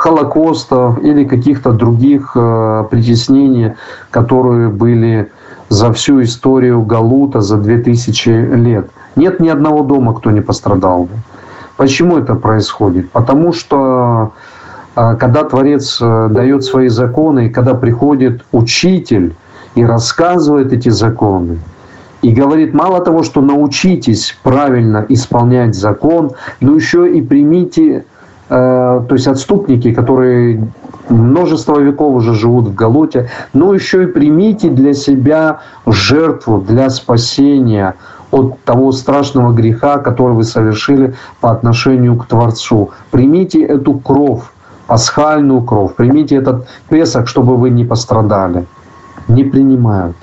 Холокоста или каких-то других э, притеснений, которые были за всю историю Галута за 2000 лет. Нет ни одного дома, кто не пострадал бы. Почему это происходит? Потому что э, когда Творец э, дает свои законы, когда приходит учитель и рассказывает эти законы, и говорит, мало того, что научитесь правильно исполнять закон, но еще и примите, э, то есть отступники, которые множество веков уже живут в Галуте, но еще и примите для себя жертву для спасения от того страшного греха, который вы совершили по отношению к Творцу. Примите эту кровь, пасхальную кровь, примите этот песок, чтобы вы не пострадали. Не принимают.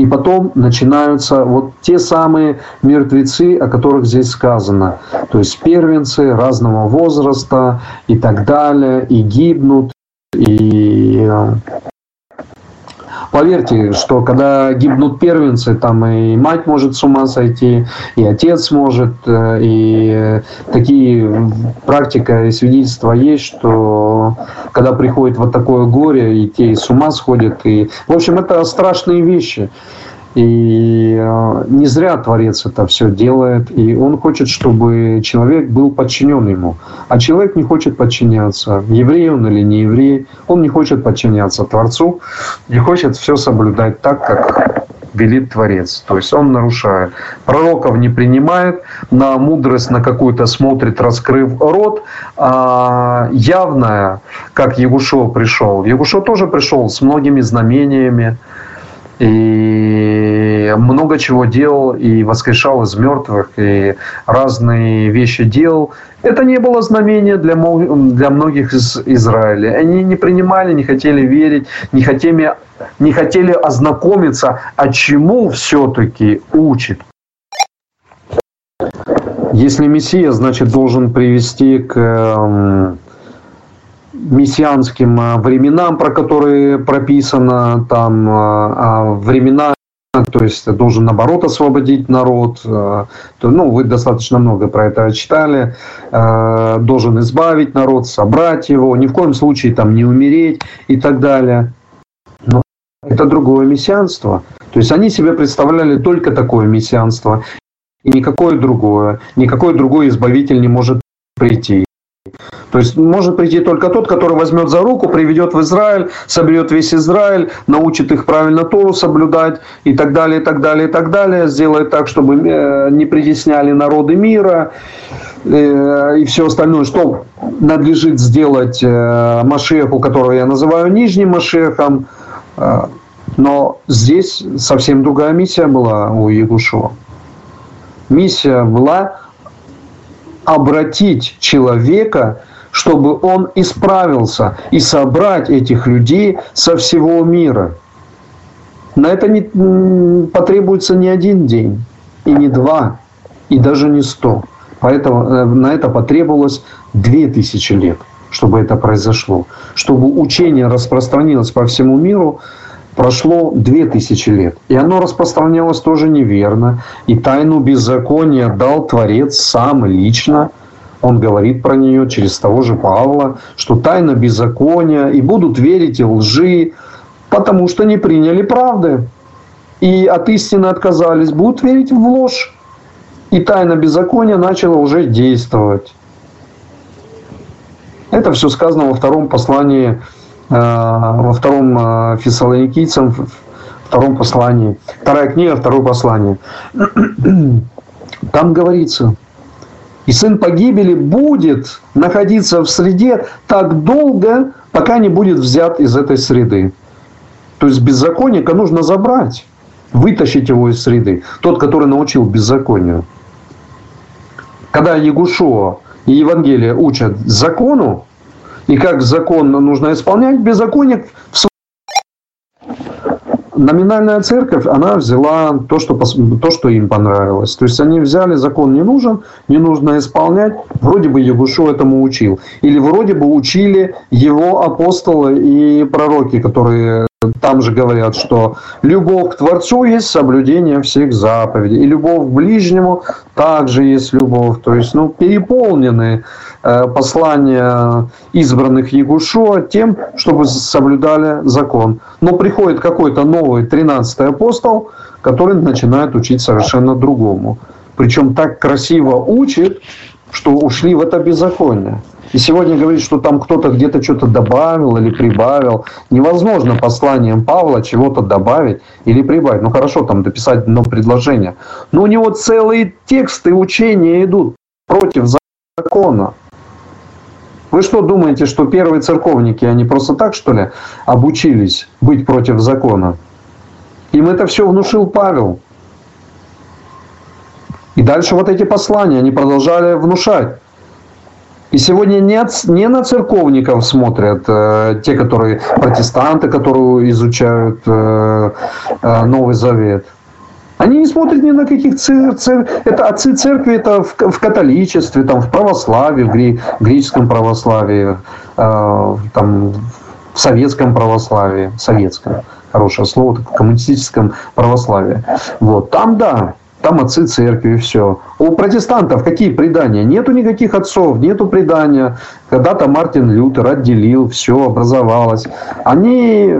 И потом начинаются вот те самые мертвецы, о которых здесь сказано. То есть первенцы разного возраста и так далее, и гибнут, и э, Поверьте, что когда гибнут первенцы, там и мать может с ума сойти, и отец может, э, и такие практика и свидетельства есть, что когда приходит вот такое горе, и те с ума сходят. И, в общем, это страшные вещи. И э, не зря Творец это все делает. И он хочет, чтобы человек был подчинен ему. А человек не хочет подчиняться. Еврей он или не еврей. Он не хочет подчиняться Творцу. Не хочет все соблюдать так, как велит Творец. То есть он нарушает. Пророков не принимает, на мудрость на какую-то смотрит, раскрыв рот. А явная, как Егушо пришел. Егушо тоже пришел с многими знамениями и много чего делал, и воскрешал из мертвых, и разные вещи делал. Это не было знамение для, для многих из Израиля. Они не принимали, не хотели верить, не хотели, не хотели ознакомиться, а чему все-таки учит. Если Мессия, значит, должен привести к эм, мессианским а, временам, про которые прописано, там а, а времена, то есть должен наоборот освободить народ, то, ну, вы достаточно много про это читали, должен избавить народ, собрать его, ни в коем случае там не умереть и так далее. Но это другое мессианство. То есть они себе представляли только такое мессианство, и никакое другое, никакой другой избавитель не может прийти. То есть может прийти только тот, который возьмет за руку, приведет в Израиль, соберет весь Израиль, научит их правильно Тору соблюдать и так далее, и так далее, и так далее, сделает так, чтобы э, не притесняли народы мира э, и все остальное, что надлежит сделать э, Машеху, которого я называю нижним Машехом. Но здесь совсем другая миссия была у Ягушева. Миссия была обратить человека, чтобы он исправился и собрать этих людей со всего мира. На это не потребуется не один день, и не два, и даже не сто. Поэтому э, на это потребовалось две тысячи лет, чтобы это произошло. Чтобы учение распространилось по всему миру, прошло две тысячи лет. И оно распространялось тоже неверно. И тайну беззакония дал Творец сам лично. Он говорит про нее через того же Павла, что тайна беззакония, и будут верить и лжи, потому что не приняли правды. И от истины отказались, будут верить в ложь. И тайна беззакония начала уже действовать. Это все сказано во втором послании во втором э, Фессалоникийцам, втором послании, вторая книга, второе послание. [CLEARS THROAT] Там говорится, и сын погибели будет находиться в среде так долго, пока не будет взят из этой среды. То есть беззаконника нужно забрать, вытащить его из среды. Тот, который научил беззаконию. Когда Ягушуа и Евангелие учат закону, и как закон нужно исполнять, беззаконник в Номинальная церковь, она взяла то что, то, что им понравилось. То есть они взяли, закон не нужен, не нужно исполнять. Вроде бы Ягушу этому учил. Или вроде бы учили его апостолы и пророки, которые там же говорят, что любовь к Творцу есть соблюдение всех заповедей. И любовь к ближнему также есть любовь. То есть, ну, переполнены э, послания избранных Ягушуа тем, чтобы соблюдали закон. Но приходит какой-то новый 13-й апостол, который начинает учить совершенно другому. Причем так красиво учит, что ушли в это беззаконие. И сегодня говорит, что там кто-то где-то что-то добавил или прибавил. Невозможно посланием Павла чего-то добавить или прибавить. Ну хорошо, там дописать одно предложение. Но у него целые тексты учения идут против закона. Вы что думаете, что первые церковники, они просто так, что ли, обучились быть против закона? Им это все внушил Павел. И дальше вот эти послания, они продолжали внушать. И сегодня не, не на церковников смотрят э, те, которые протестанты, которые изучают э, э, Новый Завет. Они не смотрят ни на каких цер... цер... Это отцы церкви, это в, в католичестве, там, в православии, в гре... греческом православии, э, там, в советском православии, советском, хорошее слово, в коммунистическом православии. Вот. Там, да, там отцы церкви, все. У протестантов какие предания? Нету никаких отцов, нету предания. Когда-то Мартин Лютер отделил, все образовалось. Они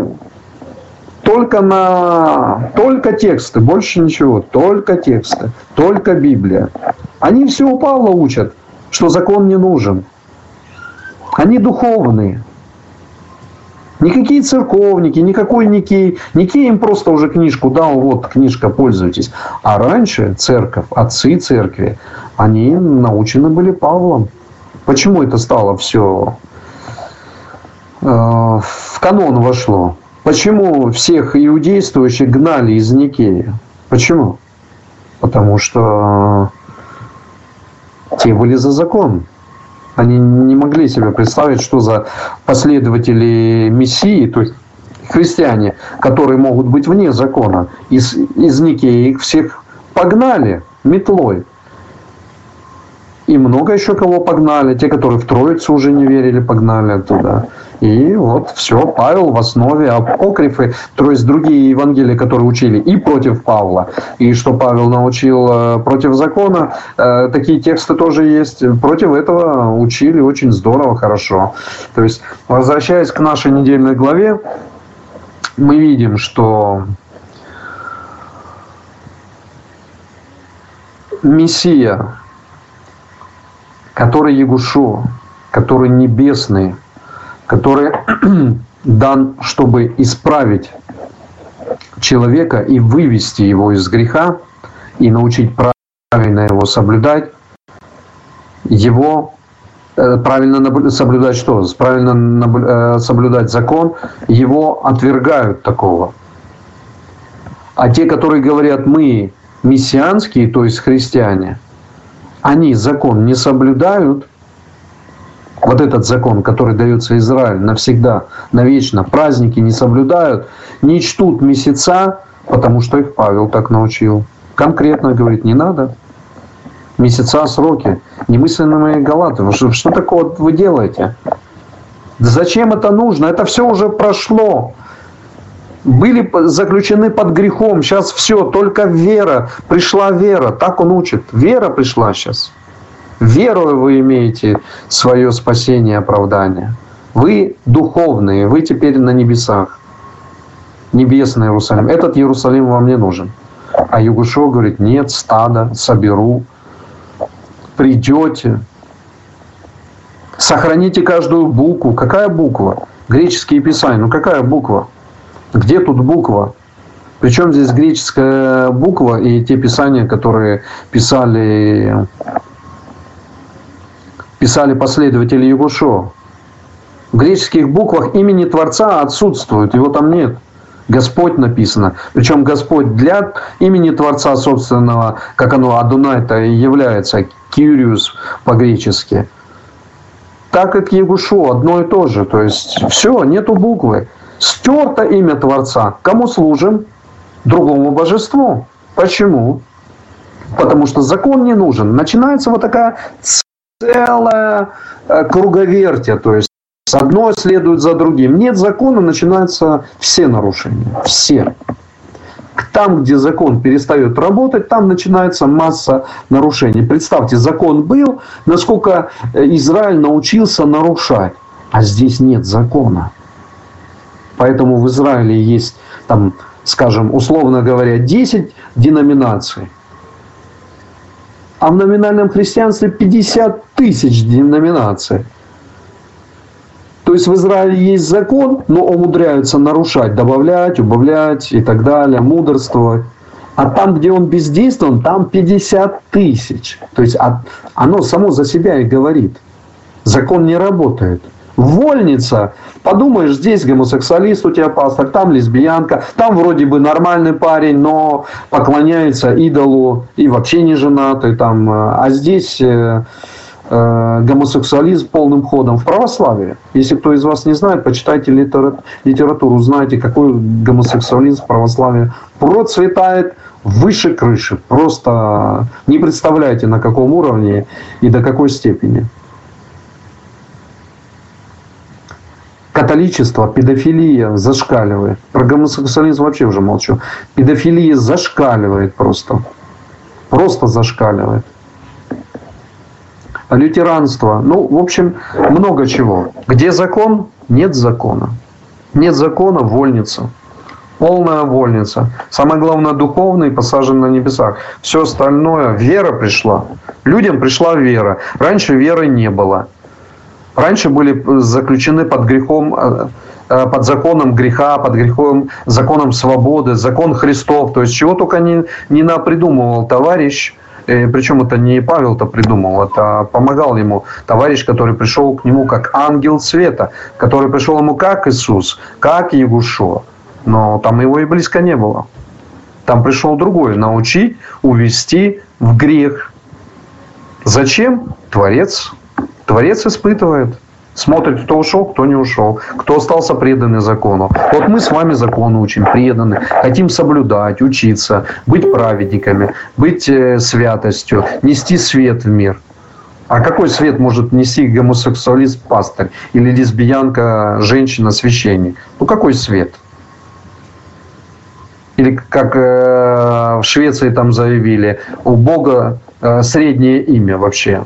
только на только тексты, больше ничего, только тексты, только Библия. Они все у Павла учат, что закон не нужен. Они духовные. Никакие церковники, никакой Никей. Никей им просто уже книжку дал, вот книжка, пользуйтесь. А раньше церковь, отцы церкви, они научены были Павлом. Почему это стало все э, в канон вошло? Почему всех иудействующих гнали из Никеи? Почему? Потому что те были за закон. Они не могли себе представить, что за последователи Мессии, то есть христиане, которые могут быть вне закона, из, из Никеи их всех погнали метлой. И много еще кого погнали. Те, которые в Троицу уже не верили, погнали оттуда. И вот все, Павел в основе, апокрифы, то есть другие Евангелия, которые учили и против Павла, и что Павел научил э, против закона, э, такие тексты тоже есть. Против этого учили очень здорово, хорошо. То есть, возвращаясь к нашей недельной главе, мы видим, что Мессия, который Ягушо, который небесный, который [CLEARS THROAT] дан, чтобы исправить человека и вывести его из греха и научить правильно его соблюдать, его э, правильно соблюдать что? Правильно э, соблюдать закон, его отвергают такого. А те, которые говорят, мы мессианские, то есть христиане, они закон не соблюдают, вот этот закон, который дается Израилю навсегда, навечно, праздники не соблюдают, не чтут месяца, потому что их Павел так научил. Конкретно говорит, не надо. Месяца, сроки. Немысленные галаты. Что, что такое вы делаете? Зачем это нужно? Это все уже прошло. Были заключены под грехом. Сейчас все, только вера. Пришла вера. Так он учит. Вера пришла сейчас. Верою вы имеете свое спасение и оправдание. Вы духовные, вы теперь на небесах. Небесный Иерусалим. Этот Иерусалим вам не нужен. А Югушо говорит, нет, стада, соберу. Придете, сохраните каждую букву. Какая буква? Греческие писания. Ну какая буква? Где тут буква? Причем здесь греческая буква и те писания, которые писали писали последователи Егушо. В греческих буквах имени Творца отсутствует, его там нет. Господь написано. Причем Господь для имени Творца собственного, как оно Адунай-то является, Кириус по-гречески. Так как Егушу одно и то же. То есть все, нету буквы. Стерто имя Творца. Кому служим? Другому божеству. Почему? Потому что закон не нужен. Начинается вот такая целая э, круговертия, то есть одно следует за другим. Нет закона, начинаются все нарушения. Все. Там, где закон перестает работать, там начинается масса нарушений. Представьте, закон был, насколько э, Израиль научился нарушать, а здесь нет закона. Поэтому в Израиле есть, там, скажем, условно говоря, 10 деноминаций – а в номинальном христианстве 50 тысяч деноминаций. То есть в Израиле есть закон, но умудряются нарушать, добавлять, убавлять и так далее, мудрствовать. А там, где он бездействован, там 50 тысяч. То есть оно само за себя и говорит. Закон не работает. Вольница. Подумаешь, здесь гомосексуалист у тебя пастор, там лесбиянка, там вроде бы нормальный парень, но поклоняется идолу и вообще не женатый. Там, а здесь э, э, гомосексуализм полным ходом в православии. Если кто из вас не знает, почитайте литературу, узнаете, какой гомосексуализм в православии процветает выше крыши. Просто не представляете, на каком уровне и до какой степени. Католичество, педофилия зашкаливает. Про гомосексуализм вообще уже молчу. Педофилия зашкаливает просто. Просто зашкаливает. Лютеранство. Ну, в общем, много чего. Где закон? Нет закона. Нет закона, вольница. Полная вольница. Самое главное, духовный посажен на небесах. Все остальное, вера пришла. Людям пришла вера. Раньше веры не было. Раньше были заключены под грехом э, э, под законом греха, под грехом, законом свободы, закон Христов. То есть чего только не, не напридумывал товарищ, э, причем это не Павел-то придумал, это помогал ему товарищ, который пришел к нему как ангел света, который пришел ему как Иисус, как Егушо. Но там его и близко не было. Там пришел другой, научить, увести в грех. Зачем? Творец. Творец испытывает. Смотрит, кто ушел, кто не ушел, кто остался преданный закону. Вот мы с вами закону учим, преданы, хотим соблюдать, учиться, быть праведниками, быть э, святостью, нести свет в мир. А какой свет может нести гомосексуалист-пастырь или лесбиянка, женщина, священник? Ну какой свет? Или как э, в Швеции там заявили, у Бога э, среднее имя вообще.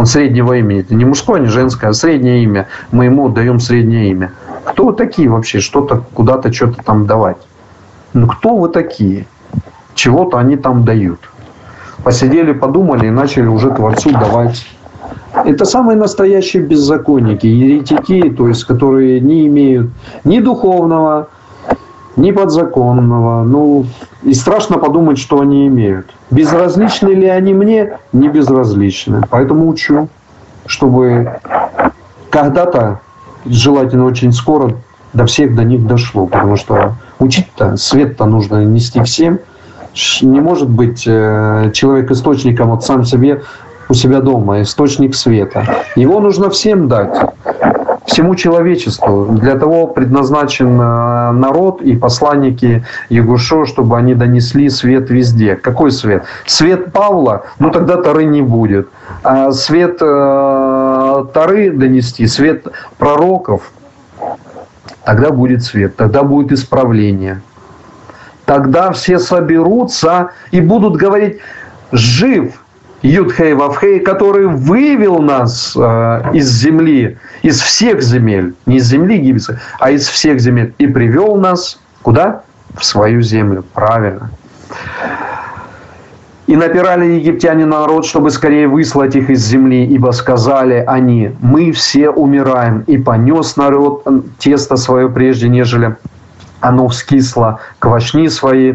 Он среднего имени. Это не мужское, не женское, а среднее имя. Мы ему даем среднее имя. Кто вы такие вообще? Что-то куда-то что-то там давать? Ну кто вы такие? Чего-то они там дают. Посидели, подумали и начали уже Творцу давать это самые настоящие беззаконники, еретики, то есть, которые не имеют ни духовного, ни подзаконного. Ну, и страшно подумать, что они имеют. Безразличны ли они мне? Не безразличны. Поэтому учу, чтобы когда-то, желательно очень скоро, до всех до них дошло. Потому что учить-то, свет-то нужно нести всем. Не может быть э, человек источником вот сам себе у себя дома, источник света. Его нужно всем дать всему человечеству. Для того предназначен э, народ и посланники Ягушо, чтобы они донесли свет везде. Какой свет? Свет Павла? Ну тогда Тары не будет. А свет э, Тары донести, свет пророков, тогда будет свет, тогда будет исправление. Тогда все соберутся и будут говорить, жив Юдхей Вавхей, который вывел нас э, из земли, из всех земель, не из земли Египетской, а из всех земель, и привел нас куда? В свою землю, правильно. И напирали египтяне на народ, чтобы скорее выслать их из земли, ибо сказали они, мы все умираем. И понес народ тесто свое прежде, нежели оно вскисло, квашни свои,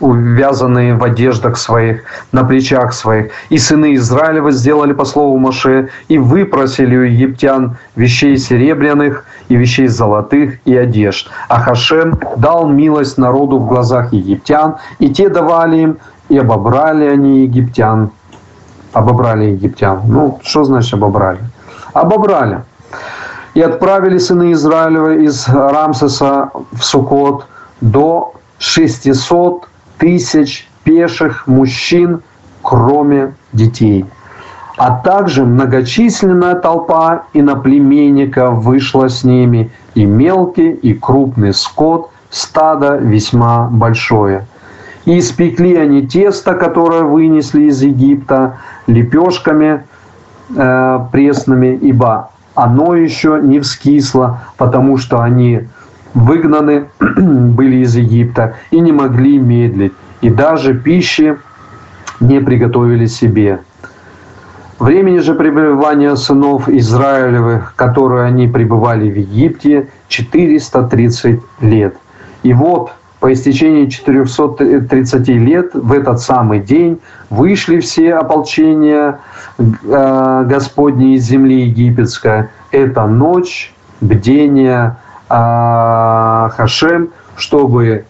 увязанные в одеждах своих, на плечах своих. И сыны Израилева сделали по слову Моше и выпросили у египтян вещей серебряных и вещей золотых и одежд. А Хашем дал милость народу в глазах египтян, и те давали им, и обобрали они египтян. Обобрали египтян. Ну, что значит обобрали? Обобрали. И отправили сыны Израилева из Рамсеса в Сукот до 600 тысяч пеших мужчин, кроме детей. А также многочисленная толпа иноплеменников вышла с ними, и мелкий, и крупный скот, стадо весьма большое. И испекли они тесто, которое вынесли из Египта, лепешками э, пресными, ибо оно еще не вскисло, потому что они выгнаны [CLEARS THROAT] были из Египта и не могли медлить, и даже пищи не приготовили себе. Времени же пребывания сынов Израилевых, которые они пребывали в Египте, 430 лет. И вот по истечении 430 лет в этот самый день вышли все ополчения э, Господни из земли египетской. Это ночь бдения а, Хашем, чтобы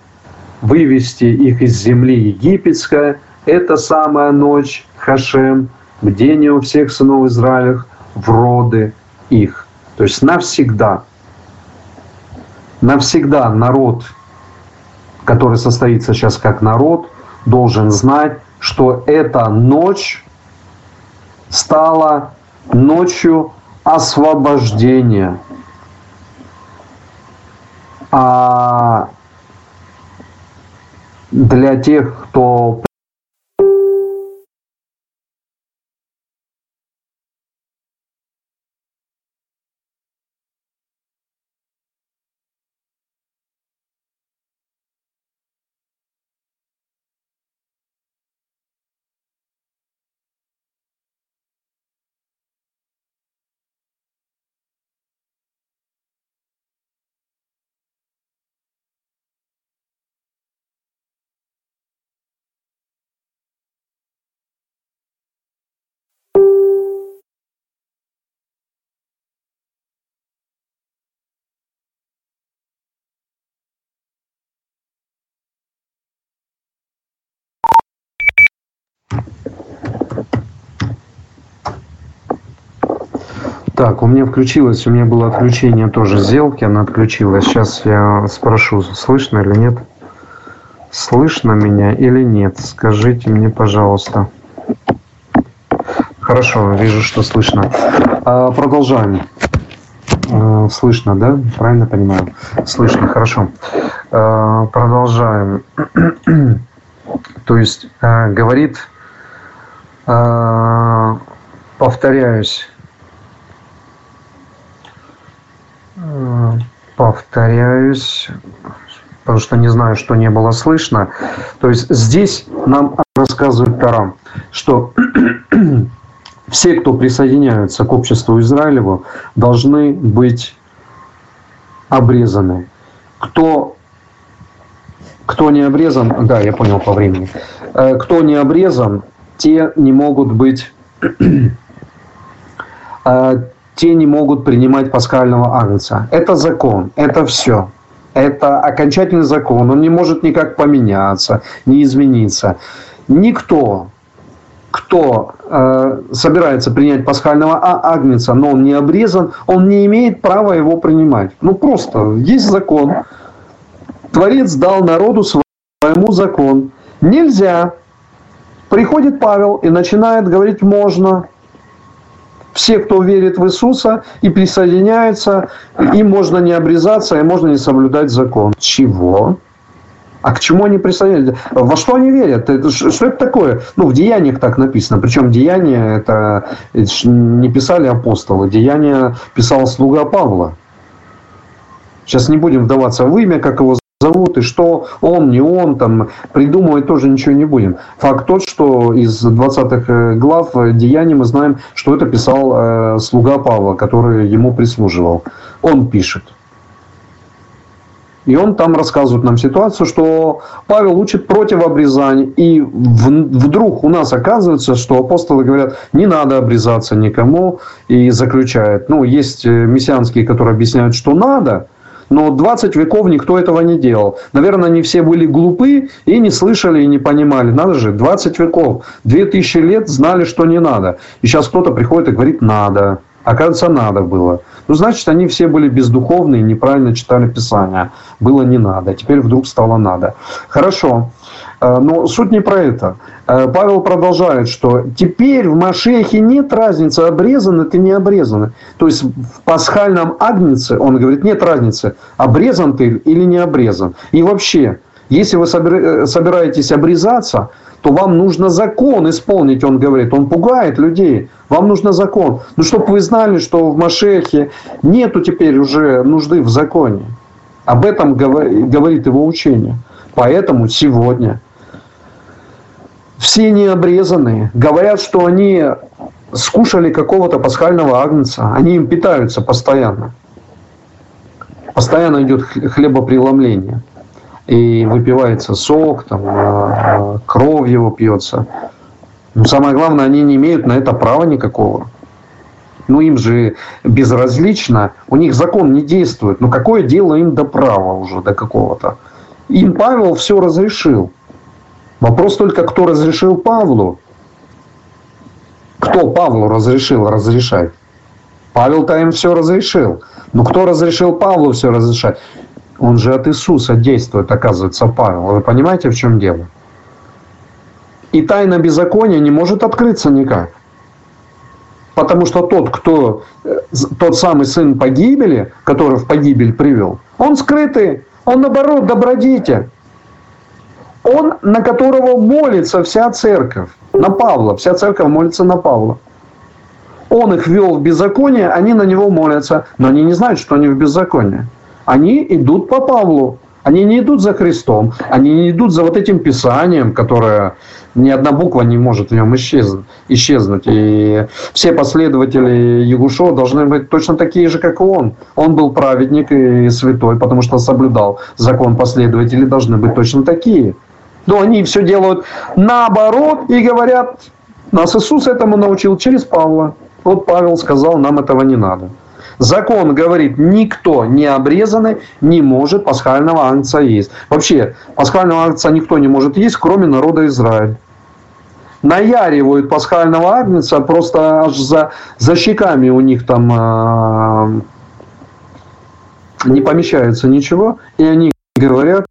вывести их из земли египетской. Это самая ночь Хашем бдение у всех сынов Израилях в роды их. То есть навсегда. Навсегда народ, который состоится сейчас как народ, должен знать, что эта ночь стала ночью освобождения. А для тех, кто Так, у меня включилось, у меня было отключение тоже сделки, она отключилась. Сейчас я спрошу, слышно или нет? Слышно меня или нет? Скажите мне, пожалуйста. Хорошо, вижу, что слышно. А, продолжаем. А, слышно, да? Правильно понимаю? Слышно, хорошо. А, продолжаем. [CLEARS THROAT] То есть, а, говорит, а, повторяюсь, повторяюсь, потому что не знаю, что не было слышно. То есть здесь нам рассказывает Тарам, что [CLEARS THROAT] все, кто присоединяются к обществу Израилеву, должны быть обрезаны. Кто, кто не обрезан, да, я понял по времени, э, кто не обрезан, те не могут быть [CLEARS THROAT] э, те не могут принимать пасхального агнца. Это закон, это все. Это окончательный закон, он не может никак поменяться, не измениться. Никто, кто э, собирается принять пасхального а, агнца, но он не обрезан, он не имеет права его принимать. Ну просто, есть закон. Творец дал народу своему закон. Нельзя. Приходит Павел и начинает говорить можно все, кто верит в Иисуса и присоединяются, им можно не обрезаться, и можно не соблюдать закон. Чего? А к чему они присоединяются? Во что они верят? Это, что это такое? Ну, в деяниях так написано. Причем деяния это не писали апостолы. Деяния писал слуга Павла. Сейчас не будем вдаваться в имя, как его зовут, и что он, не он, там, придумывать тоже ничего не будем. Факт тот, что из 20 э, глав Деяний мы знаем, что это писал э, слуга Павла, который ему прислуживал. Он пишет. И он там рассказывает нам ситуацию, что Павел учит против обрезания. И вдруг у нас оказывается, что апостолы говорят, не надо обрезаться никому. И заключают. Ну, есть э, мессианские, которые объясняют, что надо – но 20 веков никто этого не делал. Наверное, они все были глупы и не слышали и не понимали. Надо же, 20 веков, 2000 лет знали, что не надо. И сейчас кто-то приходит и говорит «надо». Оказывается, надо было. Ну, значит, они все были бездуховные, неправильно читали Писание. Было не надо, теперь вдруг стало надо. Хорошо. Э, но суть не про это. Э, Павел продолжает, что теперь в Машехе нет разницы, обрезаны ты не обрезаны. То есть в пасхальном агнце, он говорит, нет разницы, обрезан ты или не обрезан. И вообще, если вы э, собираетесь обрезаться, то вам нужно закон исполнить, он говорит. Он пугает людей. Вам нужно закон. Ну, чтобы вы знали, что в Машехе нету теперь уже нужды в законе. Об этом говорит его учение. Поэтому сегодня все необрезанные говорят, что они скушали какого-то пасхального агнца. Они им питаются постоянно. Постоянно идет хлебопреломление и выпивается сок, там, а, кровь его пьется. Но самое главное, они не имеют на это права никакого. Ну, им же безразлично, у них закон не действует. Но какое дело им до права уже, до какого-то? Им Павел все разрешил. Вопрос только, кто разрешил Павлу. Кто Павлу разрешил разрешать? Павел-то им все разрешил. Но кто разрешил Павлу все разрешать? Он же от Иисуса действует, оказывается, Павел. Вы понимаете, в чем дело? И тайна беззакония не может открыться никак. Потому что тот, кто, э, тот самый сын погибели, который в погибель привел, он скрытый, он наоборот добродетель. Он, на которого молится вся церковь, на Павла, вся церковь молится на Павла. Он их вел в беззаконие, они на него молятся, но они не знают, что они в беззаконии. Они идут по Павлу, они не идут за Христом, они не идут за вот этим Писанием, которое ни одна буква не может в нем исчезнуть. исчезнуть. И все последователи Ягушо должны быть точно такие же, как и он. Он был праведник и святой, потому что соблюдал закон. Последователи должны быть точно такие. Но они все делают наоборот и говорят, нас Иисус этому научил через Павла. Вот Павел сказал, нам этого не надо. Закон говорит, никто не обрезанный не может пасхального агнца есть. Вообще, пасхального агнца никто не может есть, кроме народа Израиля. Наяривают пасхального агнца просто аж за, за щеками у них там э, не помещается ничего. И они говорят,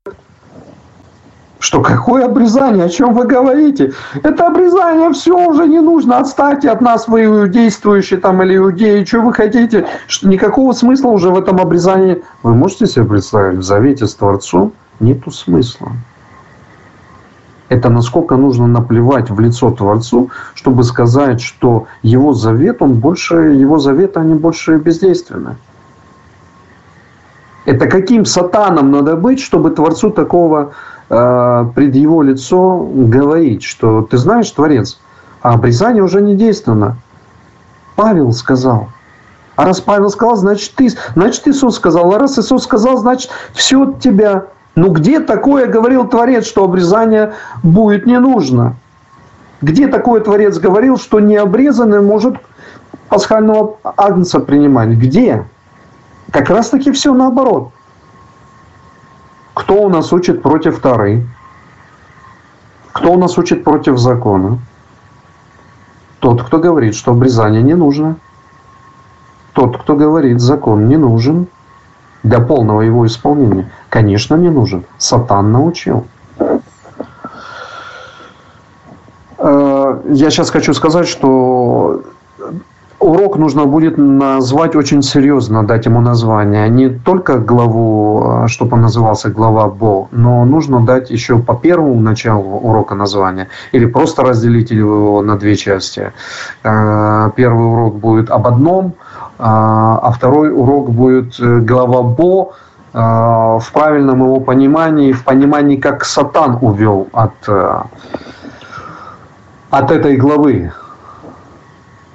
что какое обрезание? О чем вы говорите? Это обрезание все уже не нужно. Отстаньте от нас, вы иудействующие там или иудеи. Что вы хотите? Что никакого смысла уже в этом обрезании. Вы можете себе представить? В завете с Творцом нету смысла. Это насколько нужно наплевать в лицо Творцу, чтобы сказать, что его завет, он больше, его заветы, они больше бездейственны. Это каким сатаном надо быть, чтобы Творцу такого пред его лицо говорить, что ты знаешь, Творец, а обрезание уже не действенно. Павел сказал. А раз Павел сказал, значит ты, значит Иисус сказал. А раз Иисус сказал, значит все от тебя. Ну где такое говорил Творец, что обрезание будет не нужно? Где такое Творец говорил, что необрезанный может пасхального агнца принимать? Где? Как раз таки все наоборот. Кто у нас учит против Тары? Кто у нас учит против закона? Тот, кто говорит, что обрезание не нужно. Тот, кто говорит, закон не нужен для полного его исполнения. Конечно, не нужен. Сатан научил. Э, я сейчас хочу сказать, что урок нужно будет назвать очень серьезно, дать ему название. Не только главу, а, чтобы он назывался глава Бо, но нужно дать еще по первому началу урока название. Или просто разделить его на две части. Э, первый урок будет об одном, а, а второй урок будет э, глава Бо, э, в правильном его понимании, в понимании, как Сатан увел от, от этой главы.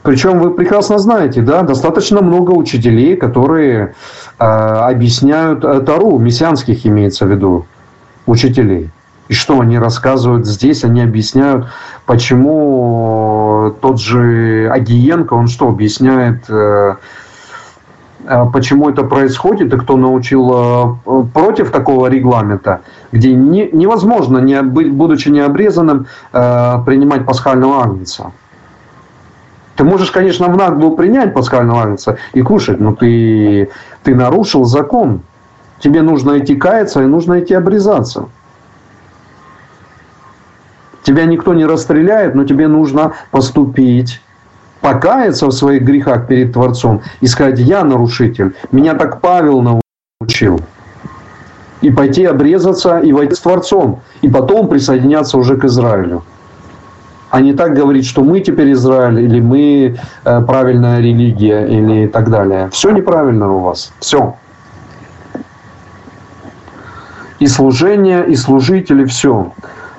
Причем вы прекрасно знаете, да, достаточно много учителей, которые э, объясняют э, Тару, мессианских имеется в виду, учителей. И что они рассказывают здесь, они объясняют, почему тот же Агиенко, он что объясняет, э, э почему это происходит и кто научил против такого регламента, где не, невозможно, не, будучи необрезанным, принимать пасхального агнца. Ты можешь, конечно, в наглую принять пасхального агнца и кушать, но ты, ты нарушил закон. Тебе нужно идти каяться и нужно идти обрезаться. Тебя никто не расстреляет, но тебе нужно поступить, покаяться в своих грехах перед Творцом и сказать, я нарушитель, меня так Павел научил. И пойти обрезаться и войти с Творцом, и потом присоединяться уже к Израилю а не так говорить, что мы теперь Израиль, или мы э, правильная религия, или так далее. Все неправильно у вас. Все. И служение, и служители, все.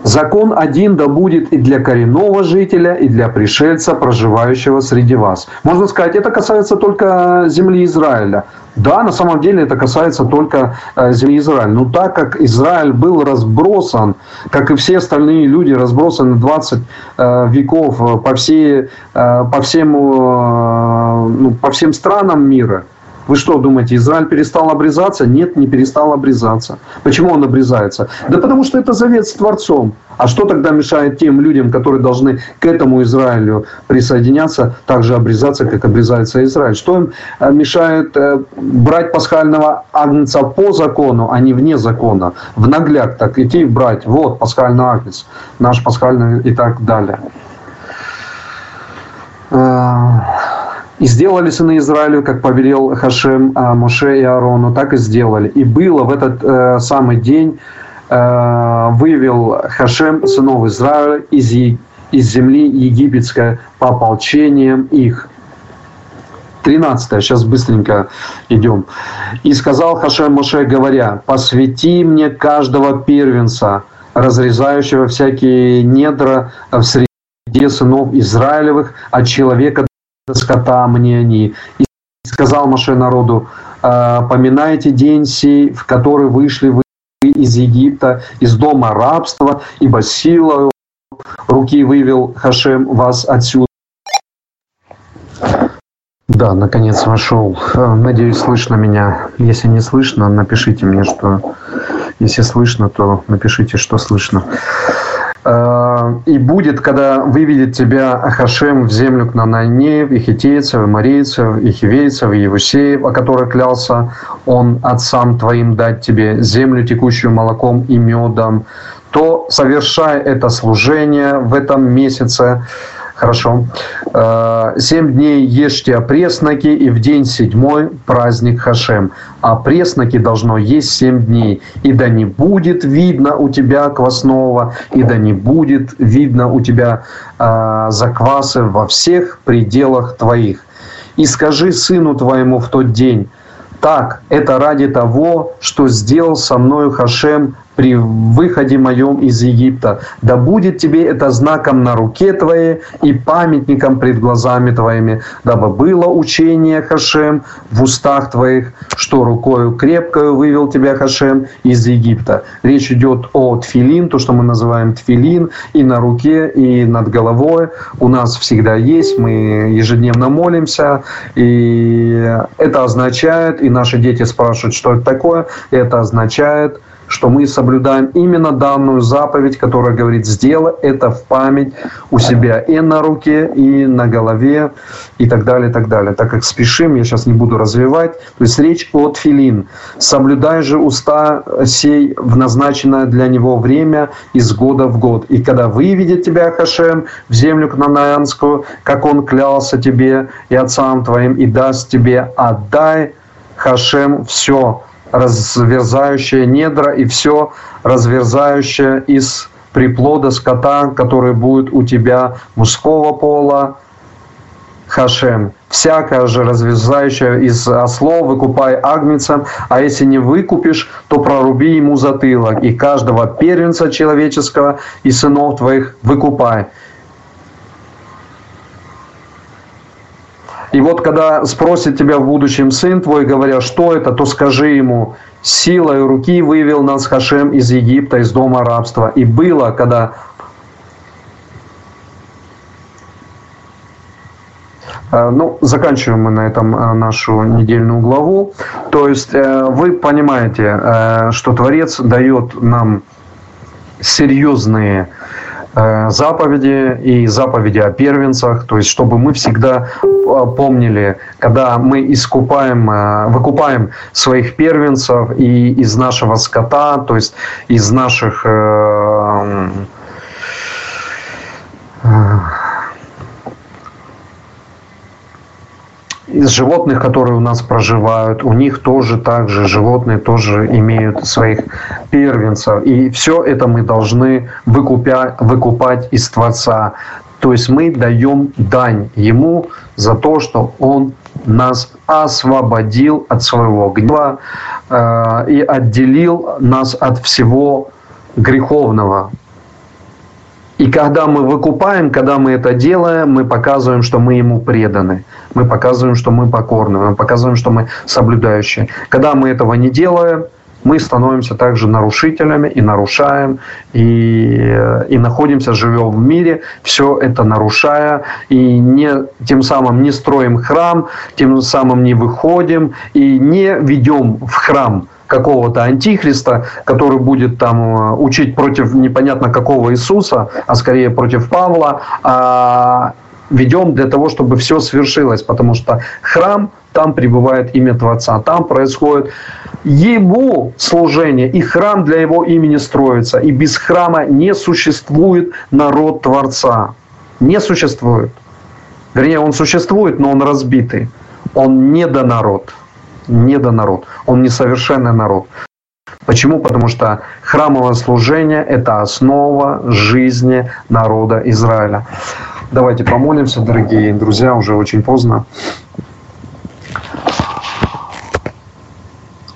Закон один да будет и для коренного жителя, и для пришельца, проживающего среди вас. Можно сказать, это касается только земли Израиля. Да, на самом деле это касается только э, земли Израиля. Но так как Израиль был разбросан, как и все остальные люди разбросаны 20 э, веков э, по, всей, по, всем, ну, по всем странам мира, Вы что думаете, Израиль перестал обрезаться? Нет, не перестал обрезаться. Почему он обрезается? Да потому что это завет с Творцом. А что тогда мешает тем людям, которые должны к этому Израилю присоединяться, также обрезаться, как обрезается Израиль? Что им э, мешает э, брать пасхального агнца по закону, а не вне закона? В нагляк так идти и брать. Вот пасхальный агнец, наш пасхальный и так далее. И сделали сыны Израилю, как повелел Хашем Моше и Аарону, так и сделали. И было в этот э, самый день Э, вывел Хашем сынов Израиля из, из земли египетской по ополчениям их. 13. Сейчас быстренько идем. «И сказал Хашем Моше, говоря, посвяти мне каждого первенца, разрезающего всякие недра в среде сынов Израилевых, от человека скота мне они». И сказал Моше народу, «Э, поминайте день сей, в который вышли вы из Египта, из дома рабства, ибо силою руки вывел Хашем вас отсюда. Да, наконец вошел. Надеюсь, слышно меня. Если не слышно, напишите мне, что... Если слышно, то напишите, что слышно. Э, и будет, когда выведет тебя Ахашем в землю к Нананеев, и хитейцев, и марийцев, и Евусеев, о которых клялся он отцам твоим дать тебе землю, текущую молоком и медом, то совершай это служение в этом месяце, Хорошо. Э, семь дней ешьте опресноки, и в день седьмой праздник Хашем. А пресноки должно есть семь дней. И да не будет видно у тебя квасного, и да не будет видно у тебя э, заквасы во всех пределах твоих. И скажи сыну твоему в тот день, так, это ради того, что сделал со мною Хашем при выходе моем из Египта. Да будет тебе это знаком на руке твоей и памятником пред глазами твоими, дабы было учение Хашем в устах твоих, что рукою крепкою вывел тебя Хашем из Египта. Речь идет о тфилин, то, что мы называем тфилин, и на руке, и над головой. У нас всегда есть, мы ежедневно молимся, и это означает, и наши дети спрашивают, что это такое, это означает, что мы соблюдаем именно данную заповедь, которая говорит, сделай это в память у себя и на руке, и на голове, и так далее, и так далее. Так как спешим, я сейчас не буду развивать. То есть речь о тфилин. Соблюдай же уста сей в назначенное для него время из года в год. И когда выведет тебя Хашем в землю Кнанаанскую, как он клялся тебе и отцам твоим, и даст тебе, отдай Хашем все, разверзающее недра и все разверзающее из приплода скота, который будет у тебя мужского пола, Хашем. Всякое же разверзающее из ослов выкупай агнцем, а если не выкупишь, то проруби ему затылок, и каждого первенца человеческого и сынов твоих выкупай. И вот когда спросит тебя в будущем сын твой, говоря, что это, то скажи ему, силой руки вывел нас Хашем из Египта, из дома рабства. И было, когда э, Ну, заканчиваем мы на этом э, нашу недельную главу. То есть э, вы понимаете, что Творец дает нам серьезные заповеди и заповеди о первенцах, то есть чтобы мы всегда помнили, когда мы искупаем, э, выкупаем своих первенцев и из нашего скота, то есть из наших из животных, которые у нас проживают, у них тоже также животные тоже имеют своих первенцев. И все это мы должны выкупя, выкупать из Творца. То есть мы даем дань Ему за то, что Он нас освободил от своего гнева э, и отделил нас от всего греховного. И когда мы выкупаем, когда мы это делаем, мы показываем, что мы ему преданы. Мы показываем, что мы покорны. Мы показываем, что мы соблюдающие. Когда мы этого не делаем, мы становимся также нарушителями и нарушаем, и, и находимся, живем в мире, все это нарушая, и не, тем самым не строим храм, тем самым не выходим и не ведем в храм какого-то антихриста, который будет там э, учить против непонятно какого Иисуса, а скорее против Павла, а ведем для того, чтобы все свершилось, потому что храм, там пребывает имя Творца, там происходит его служение, и храм для его имени строится, и без храма не существует народ Творца. Не существует. Вернее, он существует, но он разбитый. Он не до народ. Не до народ. Он несовершенный народ. Почему? Потому что храмовое служение – это основа жизни народа Израиля. Давайте помолимся, дорогие друзья, уже очень поздно.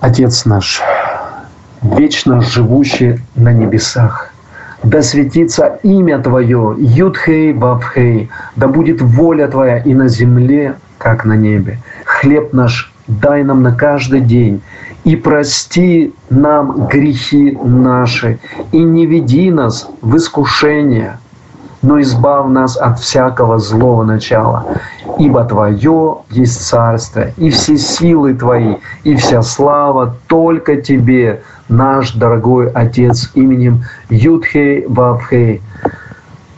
Отец наш, вечно живущий на небесах, да светится имя Твое, Юдхей Бабхей, да будет воля Твоя и на земле, как на небе. Хлеб наш дай нам на каждый день, и прости нам грехи наши, и не веди нас в искушение, но избав нас от всякого злого начала. Ибо Твое есть царство, и все силы Твои, и вся слава только Тебе, наш дорогой Отец, именем Юдхей Вавхей.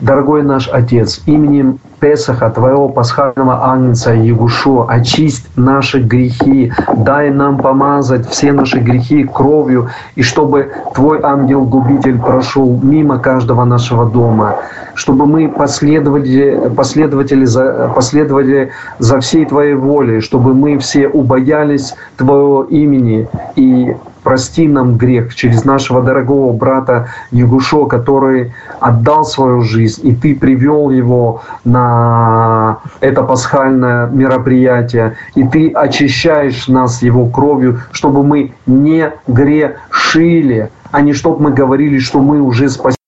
Дорогой наш Отец, именем Песаха, Твоего пасхального агнца Егушу, очисть наши грехи, дай нам помазать все наши грехи кровью, и чтобы Твой ангел-губитель прошел мимо каждого нашего дома, чтобы мы последовали, последовали, за, последовали за всей Твоей волей, чтобы мы все убоялись Твоего имени и прости нам грех через нашего дорогого брата Ягушо, который отдал свою жизнь, и ты привел его на это пасхальное мероприятие, и ты очищаешь нас его кровью, чтобы мы не грешили, а не чтобы мы говорили, что мы уже спасены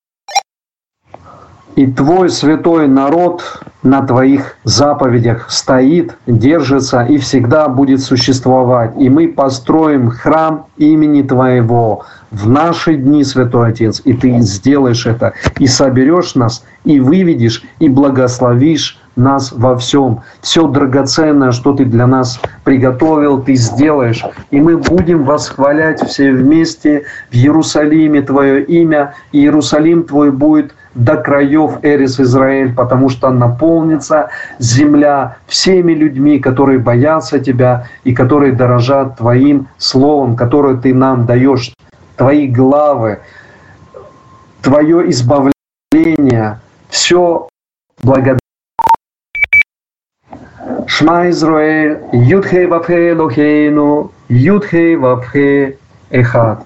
и твой святой народ на твоих заповедях стоит, держится и всегда будет существовать. И мы построим храм имени Твоего в наши дни, Святой Отец, и Ты сделаешь это, и соберешь нас, и выведешь, и благословишь нас во всем. Все драгоценное, что Ты для нас приготовил, Ты сделаешь. И мы будем восхвалять все вместе в Иерусалиме Твое имя, и Иерусалим Твой будет до краев Эрис Израиль, потому что наполнится земля всеми людьми, которые боятся Тебя и которые дорожат Твоим Словом, которое Ты нам даешь, Твои главы, Твое избавление, все благодаря. Шма Израиль, Юдхей Вапхе Лохейну, Юдхей Вапхе Эхад.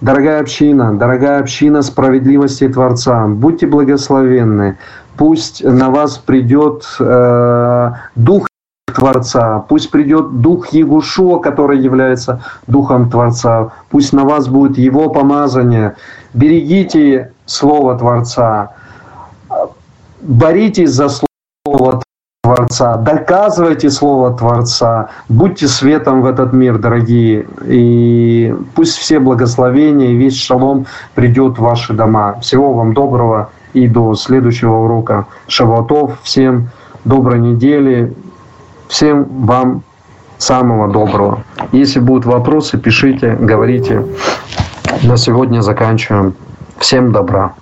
Дорогая община, дорогая община справедливости Творца, будьте благословенны. Пусть на вас придет э, Дух Творца, пусть придет Дух Егушо, который является Духом Творца, пусть на вас будет Его помазание. Берегите Слово Творца, боритесь за Слово Творца, доказывайте Слово Творца, будьте светом в этот мир, дорогие, и пусть все благословения и весь шалом придет в ваши дома. Всего вам доброго и до следующего урока Шаватов. Всем доброй недели, всем вам самого доброго. Если будут вопросы, пишите, говорите. На сегодня заканчиваем. Всем добра.